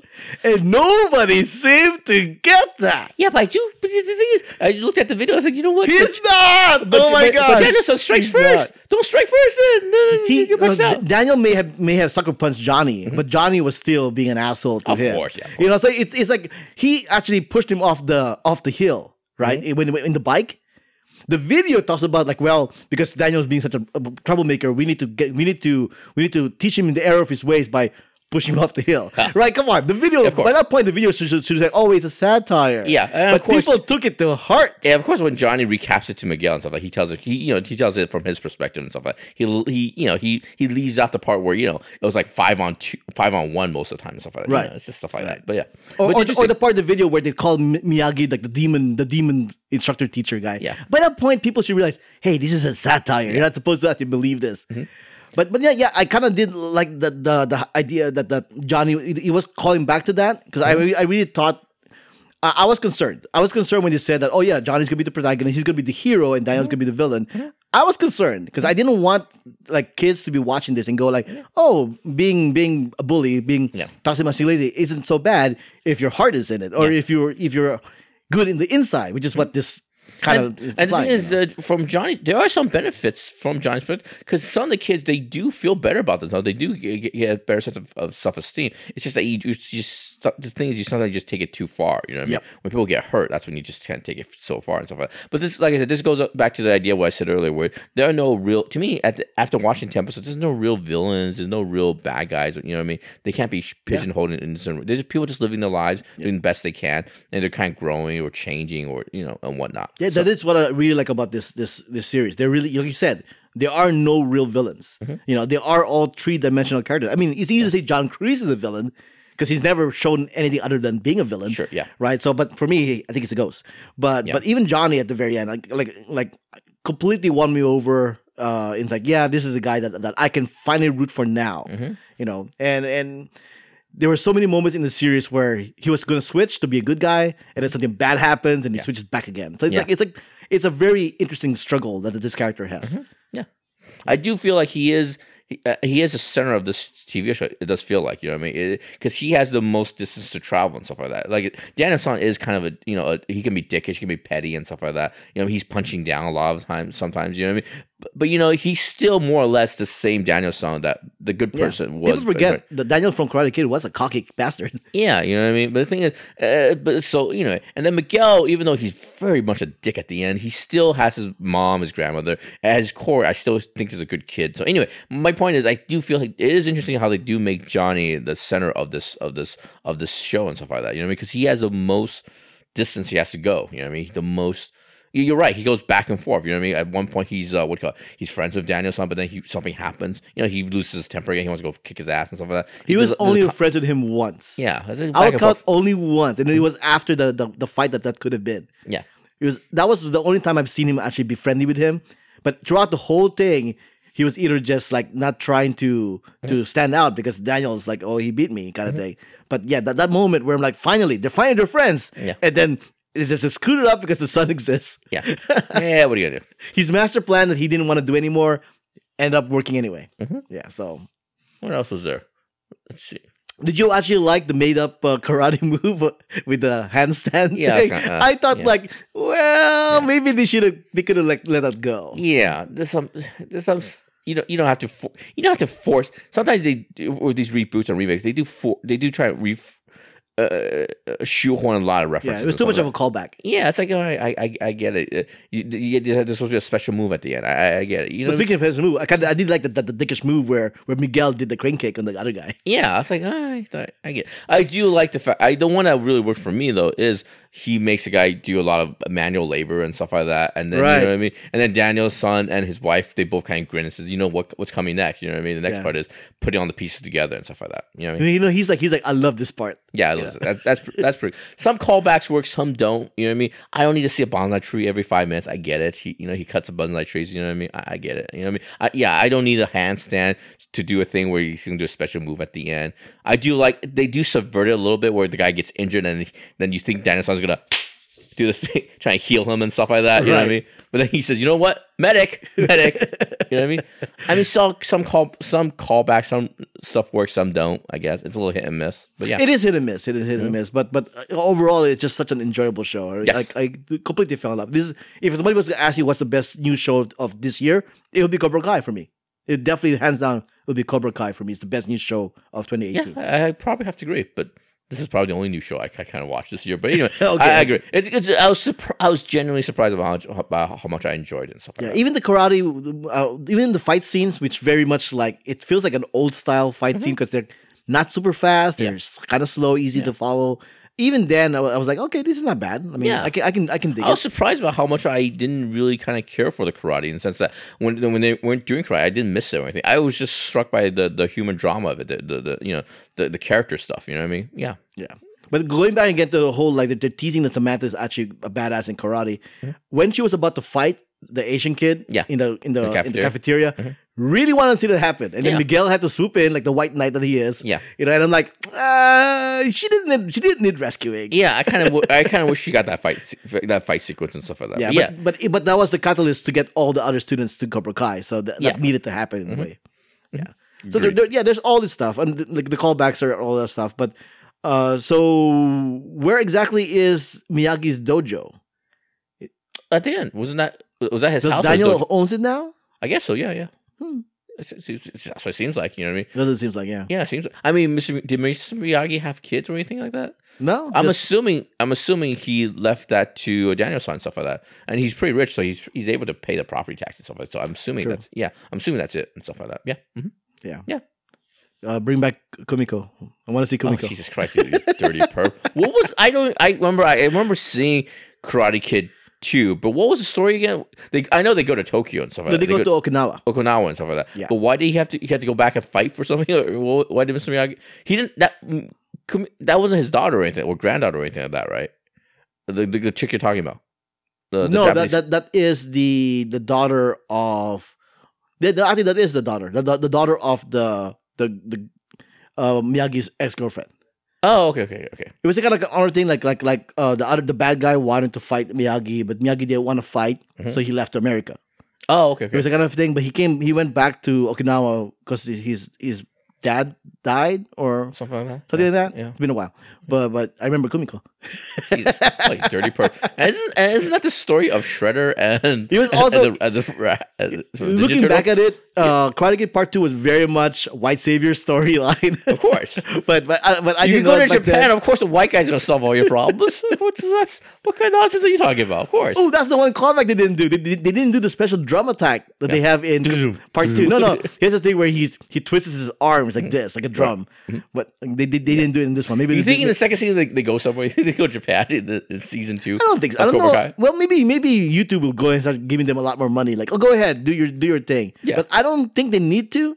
Speaker 1: and nobody seemed to get that.
Speaker 2: yeah, but I do. But the thing is, I looked at the video. I was like, you know what?
Speaker 1: He's not.
Speaker 2: But,
Speaker 1: oh my god!
Speaker 2: But Daniel-san strikes first. Don't strike first. Then,
Speaker 1: He, uh. Daniel may have may have sucker punched Johnny, but Johnny was still being an asshole to
Speaker 2: Of
Speaker 1: him.
Speaker 2: course, yeah, of
Speaker 1: You know, so it's it's like he actually pushed him off the off the hill, right?
Speaker 2: Mm-hmm.
Speaker 1: When in the bike. The video talks about like, well, because Daniel's being such a, a troublemaker, we need to get, we need to, we need to teach him in the error of his ways by pushing him off the hill, right? Come on, the video. By that point, the video should, should, should say, oh, it's a satire.
Speaker 2: Yeah,
Speaker 1: but
Speaker 2: course-
Speaker 1: people took it to heart.
Speaker 2: Yeah, of course. When Johnny recaps it to Miguel and stuff like, he tells it, he you know he tells it from his perspective and stuff like. He he you know he he leaves out the part where you know it was like five on two, five on one most of the time and stuff like that. You
Speaker 1: Right.
Speaker 2: know, it's just stuff like that. But yeah,
Speaker 1: Or,
Speaker 2: But
Speaker 1: or, or the part of the video where they call Miyagi like the demon, the demon instructor teacher guy.
Speaker 2: Yeah.
Speaker 1: By that point, people should realize, hey, this is a satire. You're not supposed to actually believe this.
Speaker 2: Mm-hmm.
Speaker 1: But but yeah, yeah, I kind of did like the the the idea that that Johnny he, he was calling back to that because
Speaker 2: Mm-hmm.
Speaker 1: I really, I really thought. I I was concerned. I was concerned when they said that, oh yeah, Johnny's gonna be the protagonist, he's gonna be the hero, and Daniel's gonna be the villain.
Speaker 2: Mm-hmm.
Speaker 1: I was concerned because I didn't want like kids to be watching this and go like, oh, being being a bully, being
Speaker 2: Yeah.
Speaker 1: toxic masculinity isn't so bad if your heart is in it, or
Speaker 2: Yeah.
Speaker 1: if you're if you're good in the inside, which is what this kind
Speaker 2: and,
Speaker 1: of.
Speaker 2: and the thing is that from Johnny, there are some benefits from Johnny's because some of the kids they do feel better about themselves. They do get, get a better sense of, of self esteem. It's just that you, you just the thing is you sometimes just take it too far. You know what I mean?
Speaker 1: Yep.
Speaker 2: When people get hurt, that's when you just can't take it so far and stuff like that. But this, like I said, this goes back to the idea what I said earlier, where there are no real. To me, at the, after watching ten episodes, there's no real villains. There's no real bad guys. You know what I mean? They can't be pigeonholed in. certain There's people just living their lives, doing the best they can, and they're kind of growing or changing or you know and whatnot.
Speaker 1: Yeah, that is what I really like about this this this series. They're really like you said, there are no real villains.
Speaker 2: Mm-hmm.
Speaker 1: You know, they are all three dimensional characters. I mean, it's easy to say John Kreese is a villain because he's never shown anything other than being a villain.
Speaker 2: Sure, yeah.
Speaker 1: Right. So, but for me, I think it's a ghost. But
Speaker 2: Yeah.
Speaker 1: but even Johnny at the very end, like like like completely won me over. Uh, it's like yeah, this is a guy that that I can finally root for now.
Speaker 2: Mm-hmm.
Speaker 1: You know, and and there were so many moments in the series where he was going to switch to be a good guy, and then something bad happens, and he switches back again. So it's
Speaker 2: Yeah.
Speaker 1: like it's like it's a very interesting struggle that this character has.
Speaker 2: Mm-hmm. Yeah, I do feel like he is. He, uh, he is the center of this TV show. It does feel like you know what I mean, because he has the most distance to travel and stuff like that. Like Daniel San is kind of a you know a, he can be dickish, he can be petty and stuff like that. You know he's punching down a lot of times. Sometimes you know what I mean, but, but you know he's still more or less the same Daniel San that the good
Speaker 1: Yeah.
Speaker 2: person was.
Speaker 1: People forget that Daniel from Karate Kid was a cocky bastard.
Speaker 2: Yeah, you know what I mean. But the thing is, uh, but so you know, and then Miguel, even though he's very much a dick at the end, he still has his mom, his grandmother at his core. I still think he's a good kid. So anyway, my point is, I do feel like it is interesting how they do make Johnny the center of this of this of this show and stuff like that. You know, because he has the most distance he has to go. You know what I mean? The most. you- You're right. He goes back and forth. You know what I mean? At one point, he's uh, what call he's friends with Daniel-san, but then he, something happens. You know, he loses his temper again. He wants to go kick his ass and stuff like that.
Speaker 1: He was
Speaker 2: There's a-
Speaker 1: only
Speaker 2: co-
Speaker 1: friends with him once.
Speaker 2: yeah. and
Speaker 1: count only once, and it was after the, the the fight that that could have been.
Speaker 2: Yeah.
Speaker 1: It was that was the only time I've seen him actually be friendly with him. But throughout the whole thing, he was either just like not trying to to stand out because Daniel's like, oh, he beat me kind of thing. But yeah, that, that moment where I'm like, finally, they're finally they're friends.
Speaker 2: Yeah.
Speaker 1: And then it just screwed it up because the son exists.
Speaker 2: Yeah. yeah, what are you gonna do?
Speaker 1: His master plan that he didn't want to do anymore ended up working anyway.
Speaker 2: Mhm.
Speaker 1: Yeah. So
Speaker 2: What else was there? Let's see.
Speaker 1: Did you actually like the made up uh, karate move with the handstand?
Speaker 2: Yeah,
Speaker 1: thing?
Speaker 2: not- uh,
Speaker 1: I thought
Speaker 2: yeah.
Speaker 1: like, well, maybe they should have they could have like let that go.
Speaker 2: Yeah, there's some there's some you don't you don't have to for, you don't have to force. Sometimes they do with these reboots and remakes they do for they do try to re uh, shoehorn a lot of references.
Speaker 1: Yeah, it was too much of a callback.
Speaker 2: Yeah, it's like all right, I I, I get it. Uh, You, you, you, there's supposed to be a special move at the end. I, I- get it. You know,
Speaker 1: But speaking of his move, I kind of I did like the, the, the dickish move where where Miguel did the crane kick on the other guy.
Speaker 2: Yeah, I was like, ah, I, thought- I get. I do like the fact. I the one that really worked for me though is he makes a guy do a lot of manual labor and stuff like that, and then
Speaker 1: Right.
Speaker 2: you know what I mean. And then Daniel's son and his wife, they both kind of grin and says, you know what what's coming next. You know what I mean. The next
Speaker 1: Yeah.
Speaker 2: part is putting all the pieces together and stuff like that. You know what I mean.
Speaker 1: you know, he's like he's like I love this part.
Speaker 2: Yeah, I love it. That's that's that's pretty. Some callbacks work, some don't. You know what I mean. I don't need to see a bonsai tree every five minutes. I get it. He, you know, he cuts a bonsai trees. You know what I mean. I, I get it. You know what I mean. I, yeah, I don't need a handstand to do a thing where he's gonna do a special move at the end. I do like they do subvert it a little bit where the guy gets injured and then you think Daniel-san's gonna do the thing, try and heal him and stuff like that. You know what I mean? But then he says, "You know what, medic, medic." you know what I mean? I mean, so, some call some callbacks, some stuff works, some don't. I guess it's a little hit and miss. But yeah,
Speaker 1: It is hit and miss. It is hit and miss. But but uh, overall, it's just such an enjoyable show. I-
Speaker 2: Yes.
Speaker 1: I, I completely fell in love. This is, if somebody was to ask you what's the best new show of, of this year, it would be Cobra Kai for me. It definitely hands down would be Cobra Kai for me. It's the best new show of 2018.
Speaker 2: Yeah, I, I probably have to agree, but this is probably the only new show I, I kind of watched this year. But anyway,
Speaker 1: Okay.
Speaker 2: I, I agree. It's, it's I was surpri- I was genuinely surprised about how, much- about how much I enjoyed it and stuff like
Speaker 1: Yeah,
Speaker 2: that.
Speaker 1: even the karate, uh, even the fight scenes, which very much like it feels like an old style fight scene because they're not super fast, they're
Speaker 2: Mm-hmm. Yeah.
Speaker 1: kind of slow, easy to follow. Even then, I was like, okay, this is not bad. I mean,
Speaker 2: Yeah.
Speaker 1: I can, I can, I can dig
Speaker 2: I was
Speaker 1: it.
Speaker 2: surprised about how much I didn't really kind of care for the karate in the sense that when when they weren't doing karate, I didn't miss it or anything. I was just struck by the, the human drama of it, the, the, the you know the, the character stuff. You know what I mean? Yeah,
Speaker 1: Yeah. But going back again to the whole like they're teasing that Samantha is actually a badass in karate. Mm-hmm. When she was about to fight the Asian kid
Speaker 2: Mm-hmm. Yeah.
Speaker 1: in the in the, in the
Speaker 2: cafeteria. Mm-hmm.
Speaker 1: really wanted to see that happen. And then
Speaker 2: Yeah.
Speaker 1: Miguel had to swoop in like the white knight that he is.
Speaker 2: Yeah.
Speaker 1: You know, and I'm like, uh, she didn't need, she didn't need rescuing.
Speaker 2: yeah. I kind of I kind of wish she got that fight that fight sequence and stuff like that.
Speaker 1: Yeah,
Speaker 2: But yeah,
Speaker 1: but, but but that was the catalyst to get all the other students to Cobra Kai, so that,
Speaker 2: Yeah.
Speaker 1: that needed to happen in a way. Yeah. So there, there- yeah, there's all this stuff, and like the callbacks are all that stuff. But uh, so where exactly is Miyagi's dojo?
Speaker 2: at the end wasn't that was that his
Speaker 1: Does
Speaker 2: house?
Speaker 1: Daniel owns it now?
Speaker 2: I guess so. Yeah, yeah.
Speaker 1: Hmm.
Speaker 2: It's- it's- it's- That's what it seems like. You know what I mean?
Speaker 1: That's what it seems like. Yeah.
Speaker 2: Yeah, it seems. Like, I mean, Mr. Did Mr. Miyagi have kids or anything like that?
Speaker 1: No,
Speaker 2: I'm
Speaker 1: just-
Speaker 2: assuming. I'm assuming he left that to Daniel-san and stuff like that, and he's pretty rich, so he's he's able to pay the property tax and stuff like that. So I'm assuming
Speaker 1: True.
Speaker 2: that's yeah. I'm assuming that's it and stuff like that. Yeah. Mhm.
Speaker 1: yeah,
Speaker 2: yeah.
Speaker 1: Uh, bring back Kumiko. I want to see
Speaker 2: Oh
Speaker 1: Kumiko.
Speaker 2: Jesus Christ, you dirty perp! What was I don't? I remember. I remember seeing Karate Kid two, but what was the story again? They I know they go to Tokyo and stuff like
Speaker 1: No,
Speaker 2: that.
Speaker 1: they go to Okinawa.
Speaker 2: Okinawa and stuff like that.
Speaker 1: Yeah.
Speaker 2: But why did he have to? He had to go back and fight for something. Or why did Mr. Miyagi? He didn't. That that wasn't his daughter or anything, or granddaughter or anything like that, right? The the, the chick you're talking about. The, the
Speaker 1: no, that,
Speaker 2: Japanese-
Speaker 1: that that is the the daughter of. The, I think that is the daughter. The, the, the daughter of the the the uh, Miyagi's ex girlfriend.
Speaker 2: Oh, okay, okay, okay.
Speaker 1: It was kind of like an honor thing, like like like uh, the other the bad guy wanted to fight Miyagi, but Miyagi didn't want to fight,
Speaker 2: Mhm.
Speaker 1: so he left America.
Speaker 2: Oh, okay, okay.
Speaker 1: It was a kind of thing, but he came, he went back to Okinawa because his his dad died or
Speaker 2: Something like that.
Speaker 1: something like that.
Speaker 2: Yeah.
Speaker 1: It's been a while, but but I remember Kumiko.
Speaker 2: Jesus, like dirty perp. Isn't, isn't that the story of Shredder and
Speaker 1: He was
Speaker 2: and
Speaker 1: also-
Speaker 2: the, and the, and the Ninja
Speaker 1: Looking
Speaker 2: Turtle?
Speaker 1: back at it, uh, Karate Kid Part Two was very much white savior storyline.
Speaker 2: Of course.
Speaker 1: but but I, but I
Speaker 2: you go to Japan, of course, the white guy's gonna solve all your problems. What's that? What kind of nonsense are you talking about? Of course.
Speaker 1: Oh, that's the one callback they didn't do. They, they, they didn't do the special drum attack that they have in part two. No, no. Here's the thing where he's he twists his arms like mm-hmm. this, like a drum. Mm-hmm. But they, they, they didn't do it in this one. Maybe
Speaker 2: You think in the second season they, they go somewhere? They go to Japan in, the, in season two?
Speaker 1: I don't think so. I don't know. Well, maybe maybe YouTube will go and start giving them a lot more money. Like, oh, go ahead, do your do your thing.
Speaker 2: Yeah.
Speaker 1: But I don't think they need to,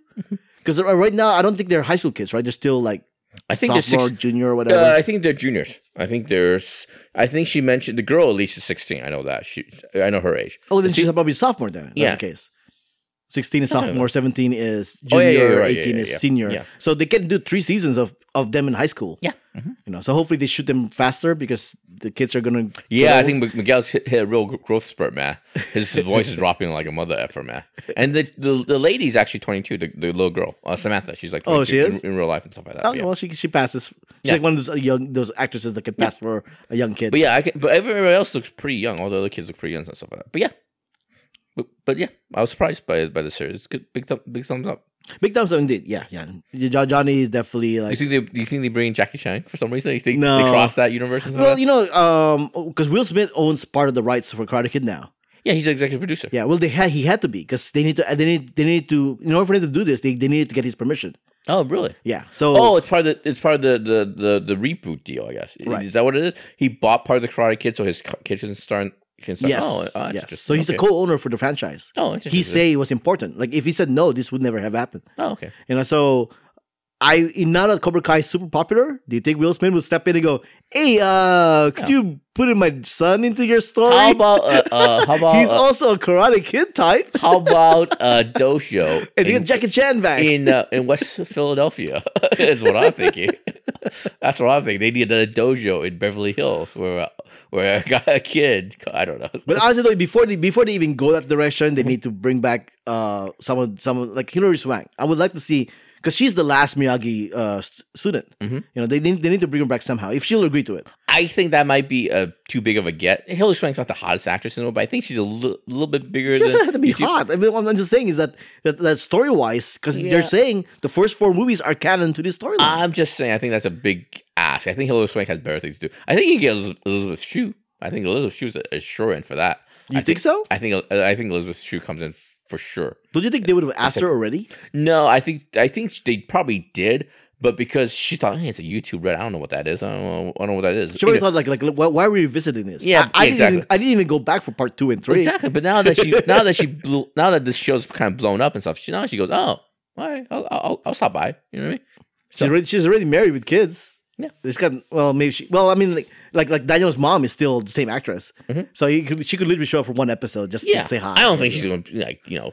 Speaker 1: because right now I don't think they're high school kids. Right? They're still like
Speaker 2: I think they're
Speaker 1: sophomore,
Speaker 2: six,
Speaker 1: junior, or whatever.
Speaker 2: uh, I think they're juniors. I think there's. I think she mentioned the girl at least is sixteen. I know that she. I know her age.
Speaker 1: oh, then she's probably sophomore. Then
Speaker 2: Yeah.
Speaker 1: that's the case. Sixteen is
Speaker 2: That's what I'm
Speaker 1: sophomore, seventeen is
Speaker 2: Oh, yeah,
Speaker 1: junior,
Speaker 2: yeah, right. Yeah,
Speaker 1: eighteen
Speaker 2: yeah,
Speaker 1: is senior. So they can do three seasons of of them in high school.
Speaker 2: Yeah.
Speaker 1: You know, so hopefully they shoot them faster because the kids are gonna.
Speaker 2: Yeah, I think Miguel's hit, hit a real growth spurt, man. His, voice is dropping like a mother effer, man. And the the, the lady's actually 22, the, the little girl, uh, Samantha. She's like
Speaker 1: Oh, she
Speaker 2: in,
Speaker 1: is?
Speaker 2: in real life and stuff like that.
Speaker 1: Oh
Speaker 2: yeah.
Speaker 1: well, she she passes. She's
Speaker 2: Yeah.
Speaker 1: like one of those young those actresses that can pass for a young kid.
Speaker 2: But yeah, I can, but everybody else looks pretty young. All the other kids look pretty young and stuff like that. But yeah, but, but yeah, I was surprised by by the series. It's good, big thumb, big thumbs up.
Speaker 1: Big thumbs up indeed. Yeah, yeah. Johnny is definitely like.
Speaker 2: you think they do you think they bring Jackie Chan for some reason? You think
Speaker 1: No.
Speaker 2: they cross that universe?
Speaker 1: Well,
Speaker 2: like
Speaker 1: you know, um, because Will Smith owns part of the rights for Karate Kid now.
Speaker 2: yeah, he's the executive producer.
Speaker 1: Yeah, well, they had he had to be because they need to. They need they need to in order for them to do this, they, they needed to get his permission.
Speaker 2: Oh, really?
Speaker 1: Yeah. So
Speaker 2: Oh, it's part of the it's part of the the the, the reboot deal, I guess.
Speaker 1: Right.
Speaker 2: Is that what it is? He bought part of the Karate Kid, so his co- kid can start.
Speaker 1: Yes,
Speaker 2: Oh, that's
Speaker 1: yes. So he's
Speaker 2: okay.
Speaker 1: a co-owner for the franchise.
Speaker 2: Oh, interesting.
Speaker 1: He say it was important. Like if he said no, this would never have happened.
Speaker 2: Oh, okay.
Speaker 1: You know, so I now that Cobra Kai is super popular, do you think Will Smith would step in and go, "Hey, uh, could you put in my son into your story?
Speaker 2: How about uh, uh how about
Speaker 1: He's
Speaker 2: uh,
Speaker 1: also a Karate Kid type."
Speaker 2: how about a dojo
Speaker 1: And
Speaker 2: in,
Speaker 1: Jackie Chan back.
Speaker 2: in uh, in West Philadelphia? is what I'm thinking. That's what I'm thinking. They need a dojo in Beverly Hills where uh, where I got a kid. I don't know.
Speaker 1: but honestly, though, before they before they even go that direction, they need to bring back uh someone someone like Hilary Swank. I would like to see because she's the last Miyagi uh, st- student.
Speaker 2: Mhm.
Speaker 1: You know, they need they need to bring her back somehow if she'll agree to it.
Speaker 2: I think that might be uh, too big of a get. Hilary Swank's not the hottest actress in the world, but I think she's a li- little bit bigger.
Speaker 1: It doesn't
Speaker 2: than
Speaker 1: have to be
Speaker 2: YouTube.
Speaker 1: hot. I mean, what I'm just saying is that that, that story wise, because
Speaker 2: Yeah.
Speaker 1: they're saying the first four movies are canon to this storyline.
Speaker 2: I'm just saying. I think that's a big ask. I think Hilary Swank has better things to do. I think you can get Eliz- Elizabeth Shue. I think Elizabeth Shue's a, a sure end for that.
Speaker 1: you
Speaker 2: I
Speaker 1: think, so?
Speaker 2: I think I think Elizabeth Shue comes in for sure.
Speaker 1: Don't you think they would have asked her already?
Speaker 2: No, I think I think they probably did, but because she thought, hey, it's a YouTube red. I don't know what that is. I don't know. I don't know what that is.
Speaker 1: She probably thought like like why, why are we revisiting this?
Speaker 2: Yeah,
Speaker 1: I, I
Speaker 2: yeah,
Speaker 1: didn't even. I didn't even go back for part two and three.
Speaker 2: exactly. But now that she now that she blew now that this show's kind of blown up and stuff, she now she goes, oh, all right, I'll, I'll, I'll stop by. You know what I mean?
Speaker 1: She's already, she's already married with kids.
Speaker 2: Yeah.
Speaker 1: It's got well maybe she well I mean like like like Daniel's mom is still the same actress,
Speaker 2: Mhm.
Speaker 1: so could, she could literally show up for one episode just
Speaker 2: Yeah.
Speaker 1: to say hi.
Speaker 2: I don't think she's going to like you know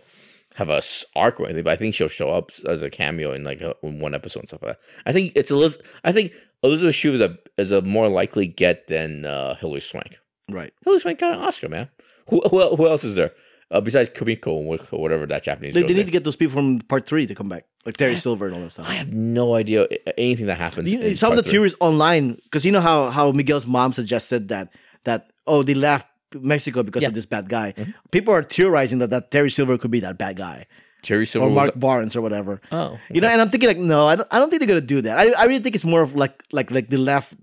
Speaker 2: have a arc or anything, but I think she'll show up as a cameo in like a, in one episode and stuff like that. I think it's Eliz- I think Elizabeth Shue is a is a more likely get than uh, Hilary Swank.
Speaker 1: right.
Speaker 2: Hilary Swank got an Oscar, man. Who who, who else is there uh, besides Kumiko or whatever that Japanese?
Speaker 1: They, they need to get those people from part three to come back, like Terry Silver and all that stuff.
Speaker 2: I have no idea anything that happens.
Speaker 1: You- some of the theories online, because you know how how Miguel's mom suggested that that oh they left Mexico because
Speaker 2: Yeah.
Speaker 1: of this bad guy.
Speaker 2: Mhm.
Speaker 1: People are theorizing that that Terry Silver could be that bad guy
Speaker 2: Terry Silver
Speaker 1: or Mark Barnes or whatever.
Speaker 2: oh,
Speaker 1: You know, and I'm thinking like, no, I don't, I don't think they're gonna do that. I, I really think it's more of like like like they left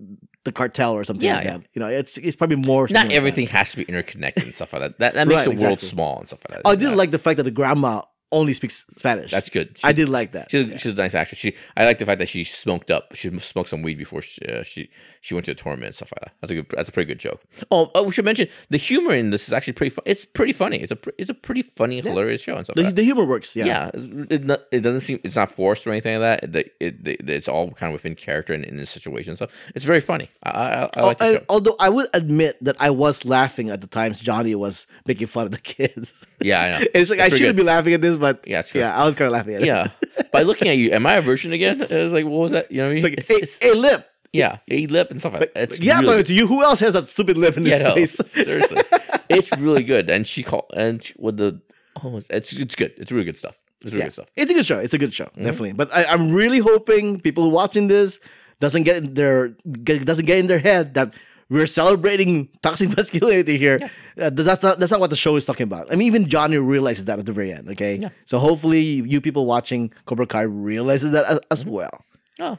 Speaker 1: the cartel or something
Speaker 2: Yeah,
Speaker 1: like
Speaker 2: yeah.
Speaker 1: that. You know, it's it's probably more.
Speaker 2: not
Speaker 1: like
Speaker 2: everything has to be interconnected and stuff like that. That, that makes
Speaker 1: Right,
Speaker 2: the world small and stuff like that.
Speaker 1: I did like the fact that the grandma only speaks Spanish.
Speaker 2: that's good.
Speaker 1: I did like that.
Speaker 2: She's, she's a nice actress. She, I like the fact that she smoked up. She smoked some weed before she uh, she, she went to a tournament and stuff like that. That's a good. That's a pretty good joke. Oh, oh, we should mention the humor in this is actually pretty. Fun. It's pretty funny. It's a it's a pretty funny, hilarious show and stuff.
Speaker 1: The,
Speaker 2: like
Speaker 1: the humor works. Yeah.
Speaker 2: Yeah, it, not, it doesn't seem it's not forced or anything like that. It, it, it- it's all kind of within character and in the situation and stuff. It's very funny. I I, I
Speaker 1: Oh,
Speaker 2: like show.
Speaker 1: although I would admit that I was laughing at the times Johnny was making fun of the kids.
Speaker 2: Yeah, I know.
Speaker 1: it's like I shouldn't
Speaker 2: good.
Speaker 1: be laughing at this, but
Speaker 2: Yeah, it's
Speaker 1: yeah, I was kind of laughing at it.
Speaker 2: Yeah, by looking at you, am I a version again? It was like, what was that? You know what I mean?
Speaker 1: It's like, hey, hey, lip.
Speaker 2: yeah, a lip and stuff like that. It's
Speaker 1: yeah,
Speaker 2: really
Speaker 1: talking to you. Who else has that stupid lip in his
Speaker 2: Yeah, no,
Speaker 1: face?
Speaker 2: seriously, it's really good. And she called and she- with the oh, it's it's, it's good. It's really good stuff. It's really
Speaker 1: Yeah.
Speaker 2: good stuff.
Speaker 1: It's a good show. It's a good show,
Speaker 2: Mm-hmm.
Speaker 1: definitely. But I, I'm really hoping people watching this doesn't get in their get, doesn't get in their head that we're celebrating toxic masculinity here. Uh, that's not that's not what the show is talking about. I mean, even Johnny realizes that at the very end. Okay,
Speaker 2: Yeah.
Speaker 1: so hopefully you people watching Cobra Kai realizes that as, as
Speaker 2: Mm-hmm.
Speaker 1: well.
Speaker 2: Oh,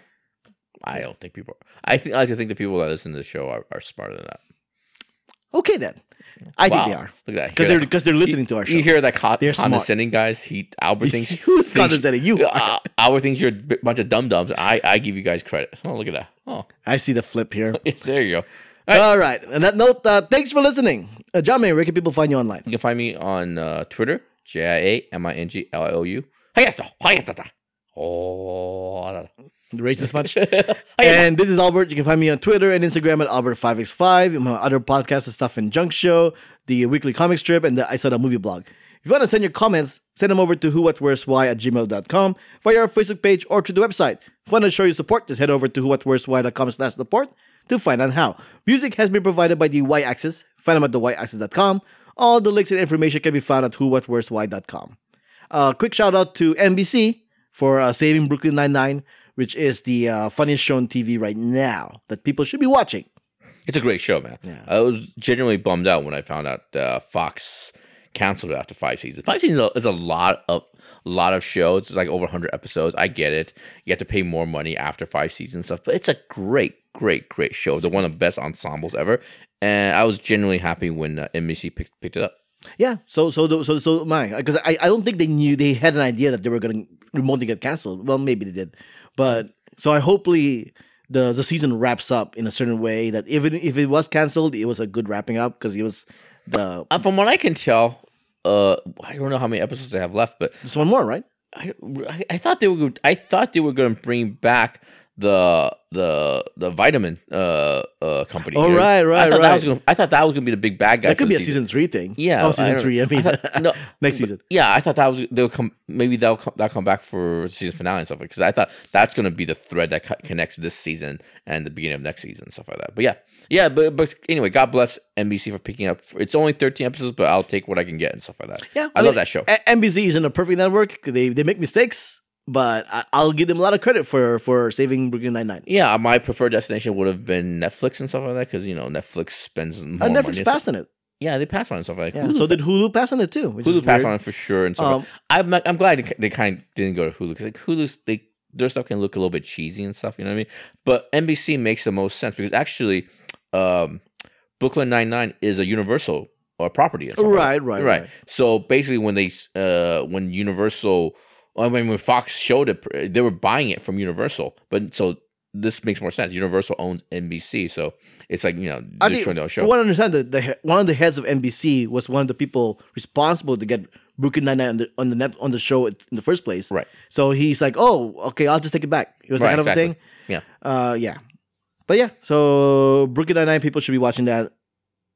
Speaker 2: I don't think people. I think I like to think the people that listen to the show are, are smarter than that.
Speaker 1: Okay, then I think they are
Speaker 2: Look at that.
Speaker 1: because they're because they're listening to our show.
Speaker 2: You hear that co-
Speaker 1: They're smart.
Speaker 2: condescending guys? He Albert thinks
Speaker 1: Who's
Speaker 2: thinks-
Speaker 1: condescending? You.
Speaker 2: Uh, Albert thinks you're a bunch of dum dums. I I give you guys credit. Oh, look at that. Oh,
Speaker 1: I see the flip here.
Speaker 2: there you go.
Speaker 1: All right. On that note, uh, thanks for listening. Uh, Jiaming, where can people find you online?
Speaker 2: You can find me on uh, Twitter, J I A M I N G L I O U. Oh,
Speaker 1: Racist much? And this is Albert. You can find me on Twitter and Instagram at Albert5x5. My other podcasts and stuff in Junk Show, the weekly comic strip, and the I Saw the Movie blog. If you want to send your comments, send them over to who, what, where's, why at gmail.com via our Facebook page or to the website. If you want to show your support, just head over to who, what, where's, why.com slash support to find out how. Music has been provided by the Y Axis. Find them at the Y-Axis.com. All the links and information can be found at who, what, where's, why.com. Uh, quick shout out to NBC for uh, saving Brooklyn Nine-Nine, which is the uh, funniest show on TV right now that people should be watching.
Speaker 2: It's a great show, man.
Speaker 1: Yeah.
Speaker 2: I was genuinely bummed out when I found out uh, Fox canceled it after five seasons. Five seasons is a lot of a lot of shows. It's like over 100 episodes. I get it. You have to pay more money after five seasons and stuff, but it's a great, great, great show. They're one of the best ensembles ever, and I was genuinely happy when uh, NBC picked picked it up.
Speaker 1: Yeah, so so so so my because I I don't think they knew they had an idea that they were gonna remotely get canceled. Well, maybe they did, but so I hopefully the the season wraps up in a certain way that even if it was canceled, it was a good wrapping up because it was the
Speaker 2: Uh, from what I can tell, uh, I don't know how many episodes they have left, but
Speaker 1: there's one more right.
Speaker 2: I, I, I thought they were I thought they were going to bring back the the the vitamin uh uh company.
Speaker 1: Oh, right, right,
Speaker 2: I thought
Speaker 1: right.
Speaker 2: That was gonna, I thought that was going to be the big bad guy.
Speaker 1: That could be a season three thing.
Speaker 2: Yeah,
Speaker 1: oh, season
Speaker 2: don't-
Speaker 1: three. I mean,
Speaker 2: thought- no,
Speaker 1: next season.
Speaker 2: Yeah, I thought that was they'll come. Maybe they'll come, that'll come back for season finale and stuff because I thought that's going to be the thread that co- connects this season and the beginning of next season and stuff like that. But yeah, yeah. But but anyway, God bless NBC for picking up. It's only thirteen episodes, but I'll take what I can get and stuff like that.
Speaker 1: Yeah,
Speaker 2: I,
Speaker 1: mean,
Speaker 2: love that show.
Speaker 1: NBC isn't a perfect network. They they make mistakes, but I, I'll give them a lot of credit for for saving Brooklyn Nine Nine.
Speaker 2: Yeah, my preferred destination would have been Netflix and stuff like that because you know Netflix spends more
Speaker 1: Uh,
Speaker 2: money.
Speaker 1: Netflix
Speaker 2: and
Speaker 1: passed on it.
Speaker 2: Yeah, they passed on it and stuff like that.
Speaker 1: Yeah.
Speaker 2: Hulu
Speaker 1: So did Hulu pass on it too?
Speaker 2: Hulu passed on it for sure and stuff.
Speaker 1: Um,
Speaker 2: I'm I'm glad they, they kind of didn't go to Hulu because like Hulu's they their stuff can look a little bit cheesy and stuff. You know what I mean? But NBC makes the most sense because actually, um, Brooklyn Nine Nine is a Universal uh, property. and.
Speaker 1: Right, right,
Speaker 2: right.
Speaker 1: right.
Speaker 2: So basically, when they uh when Universal, I mean when Fox showed it, they were buying it from Universal. But so this makes more sense. Universal owns NBC, so it's like you know
Speaker 1: I
Speaker 2: showing their show.
Speaker 1: I understand, the, the one of the heads of NBC was one of the people responsible to get Brooklyn Nine Nine on the on the net on the show in the first place.
Speaker 2: Right.
Speaker 1: So he's like, "Oh, okay, I'll just take it back." It was
Speaker 2: Right,
Speaker 1: that kind
Speaker 2: exactly.
Speaker 1: of a thing.
Speaker 2: Yeah.
Speaker 1: Uh, yeah. But yeah, so Brooklyn Nine Nine people should be watching that.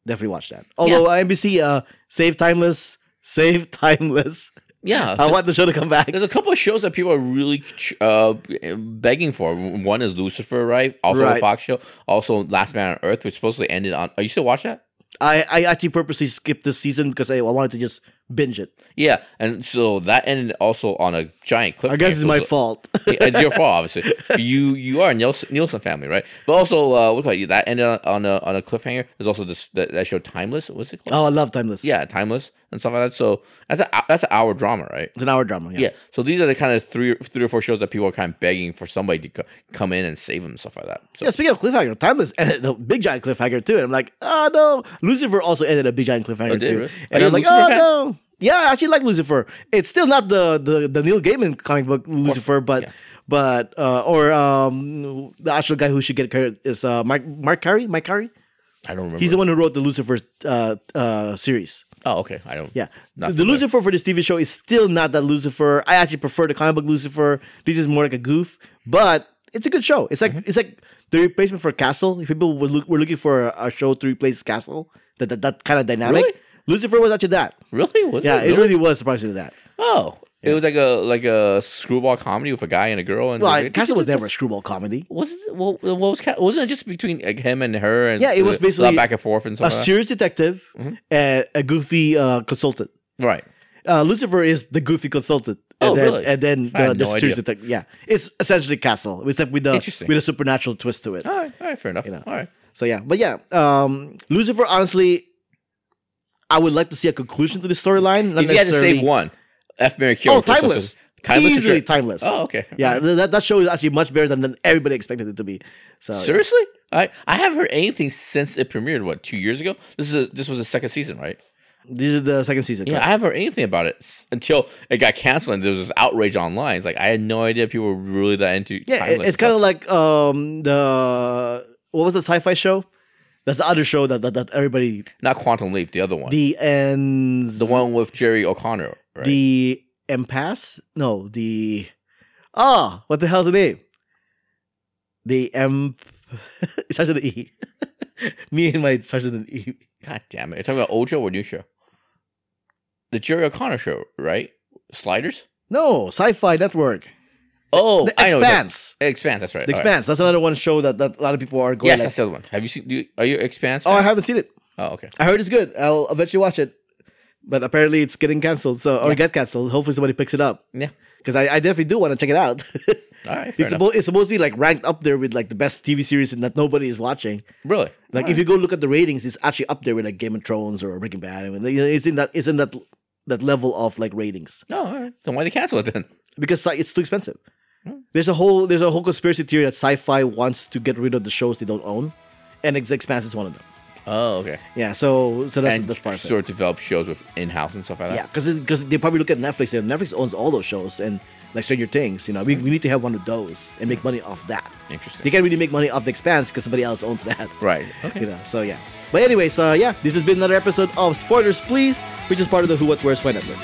Speaker 1: Definitely watch that. Although uh, NBC, uh, save timeless, save timeless.
Speaker 2: Yeah,
Speaker 1: I want the show to come back.
Speaker 2: There's a couple of shows that people are really uh, begging for. One is Lucifer, right? Also a
Speaker 1: Right.
Speaker 2: Fox show. Also Last Man on Earth, which supposedly ended on. Are you still watch that?
Speaker 1: I, I actually purposely skipped this season because I, I wanted to just binge it.
Speaker 2: Yeah, and so that ended also on a giant cliffhanger.
Speaker 1: I guess it's my
Speaker 2: so-
Speaker 1: fault.
Speaker 2: it's your fault, obviously. You you are a Nielsen, Nielsen family, right? But also, uh, what you? That ended on, on a on a cliffhanger. There's also this that, that show Timeless. What's it called?
Speaker 1: oh, I love timeless.
Speaker 2: Yeah, Timeless and stuff like that. So that's a that's an hour drama, right?
Speaker 1: it's an hour drama.
Speaker 2: Yeah. So these are the kind of three three or four shows that people are kind of begging for somebody to co- come in and save them, and stuff like that. So
Speaker 1: Yeah, speaking of cliffhanger, Timeless ended a big giant cliffhanger too. And I'm like, oh no. Lucifer also ended a big giant cliffhanger
Speaker 2: Oh,
Speaker 1: too.
Speaker 2: really?
Speaker 1: And I'm like,
Speaker 2: Lucifer
Speaker 1: oh
Speaker 2: fan?
Speaker 1: no. Yeah, I actually like Lucifer. It's still not the the, the Neil Gaiman comic book Lucifer, but
Speaker 2: yeah.
Speaker 1: but uh, or um the actual guy who should get credit is uh Mark Mark Carey. Mike Carey.
Speaker 2: I don't remember.
Speaker 1: He's the one who wrote the Lucifer uh uh series.
Speaker 2: Oh, okay. I don't.
Speaker 1: Yeah.
Speaker 2: Not
Speaker 1: the. Lucifer for this TV show is still not that Lucifer. I actually prefer the comic book Lucifer. This is more like a goof, but it's a good show. It's
Speaker 2: Mm-hmm.
Speaker 1: like it's like the replacement for Castle. If people were, look, were looking for a, a show to replace Castle, that that, that kind of dynamic.
Speaker 2: Really?
Speaker 1: Lucifer was actually that.
Speaker 2: Really? Was
Speaker 1: Yeah,
Speaker 2: it
Speaker 1: it really was surprisingly that.
Speaker 2: Oh, it was like a like a screwball comedy with a guy and a girl. And
Speaker 1: Well,
Speaker 2: like,
Speaker 1: Castle was never a screwball comedy.
Speaker 2: Was it? Well, what was Ca- wasn't it just between like, him and her? And
Speaker 1: Yeah, it was
Speaker 2: a lot
Speaker 1: basically
Speaker 2: back and forth and
Speaker 1: A
Speaker 2: stuff. like
Speaker 1: serious detective,
Speaker 2: Mm-hmm.
Speaker 1: and a goofy uh, consultant.
Speaker 2: Right.
Speaker 1: Uh, Lucifer is the goofy consultant. And
Speaker 2: Oh,
Speaker 1: then,
Speaker 2: really?
Speaker 1: And then
Speaker 2: I
Speaker 1: the,
Speaker 2: had
Speaker 1: the
Speaker 2: no
Speaker 1: serious
Speaker 2: idea.
Speaker 1: detective. Yeah, it's essentially Castle, except with the
Speaker 2: Interesting.
Speaker 1: with a supernatural twist to it.
Speaker 2: All right. All right. Fair enough.
Speaker 1: know.
Speaker 2: All right.
Speaker 1: So yeah, but yeah, um, Lucifer. Honestly, I would like to see a conclusion to the storyline. not
Speaker 2: If you had to
Speaker 1: necessarily-
Speaker 2: save one, F Mary Kill.
Speaker 1: oh, timeless,
Speaker 2: Timeless.
Speaker 1: easily
Speaker 2: sure.
Speaker 1: timeless.
Speaker 2: Oh, okay.
Speaker 1: yeah, th- that that show is actually much better than, than everybody expected it to be. So yeah.
Speaker 2: Seriously, I I haven't heard anything since it premiered. What two years ago? This is a, this was the second season, right?
Speaker 1: this is the second season.
Speaker 2: Yeah, I haven't heard anything about it s- until it got canceled. and There was this outrage online. It's like I had no idea people were really that into.
Speaker 1: yeah, it's kind of like um the what was the sci-fi show? That's the other show that that, that everybody
Speaker 2: not Quantum Leap, the other one,
Speaker 1: the ends
Speaker 2: the one with Jerry O'Connor, right?
Speaker 1: the impasse no the oh what the hell's the name the M it starts with an E me and my it starts with an E
Speaker 2: God damn it! You're talking about old show or new show? The Jerry O'Connor show, right? Sliders.
Speaker 1: no sci-fi network
Speaker 2: Oh,
Speaker 1: the
Speaker 2: I know.
Speaker 1: Expanse
Speaker 2: Expanse. That's right.
Speaker 1: the
Speaker 2: All right.
Speaker 1: Expanse that's another one show that, that a lot of people are going
Speaker 2: Yes,
Speaker 1: like,
Speaker 2: that's the other one. Have you seen? Do you, are you Expanse?
Speaker 1: oh I haven't seen it
Speaker 2: Oh, okay.
Speaker 1: I heard it's good I'll eventually watch it but apparently it's getting canceled so or
Speaker 2: Yeah.
Speaker 1: get canceled hopefully somebody picks it up
Speaker 2: Yeah.
Speaker 1: because I, I definitely do want to check it out
Speaker 2: All right,
Speaker 1: It's supposed it's supposed to be like ranked up there with like the best TV series that nobody is watching.
Speaker 2: really?
Speaker 1: Like
Speaker 2: All
Speaker 1: if you go look at the ratings, it's actually up there with like Game of Thrones or Breaking Bad. I mean, it's in that it's in that that level of like ratings
Speaker 2: right. no, all right. then why they cancel it then?
Speaker 1: because sci- it's too expensive.
Speaker 2: Hmm.
Speaker 1: There's a whole there's a whole conspiracy theory that sci-fi wants to get rid of the shows they don't own, and Ex- Expanse is one of them.
Speaker 2: Oh, okay.
Speaker 1: Yeah, so so that's
Speaker 2: and
Speaker 1: that's part of it.
Speaker 2: sort of develop shows with in-house and stuff like that.
Speaker 1: Yeah, because because they probably look at Netflix and Netflix owns all those shows and like Stranger Things. You know, we, we need to have one of those and make money off that.
Speaker 2: Interesting.
Speaker 1: They can't really make money off the Expanse because somebody else owns that.
Speaker 2: right. Okay.
Speaker 1: You know, so yeah. But anyways, uh, yeah, this has been another episode of Spoilers Please, which is part of the Who What Where's Why Network.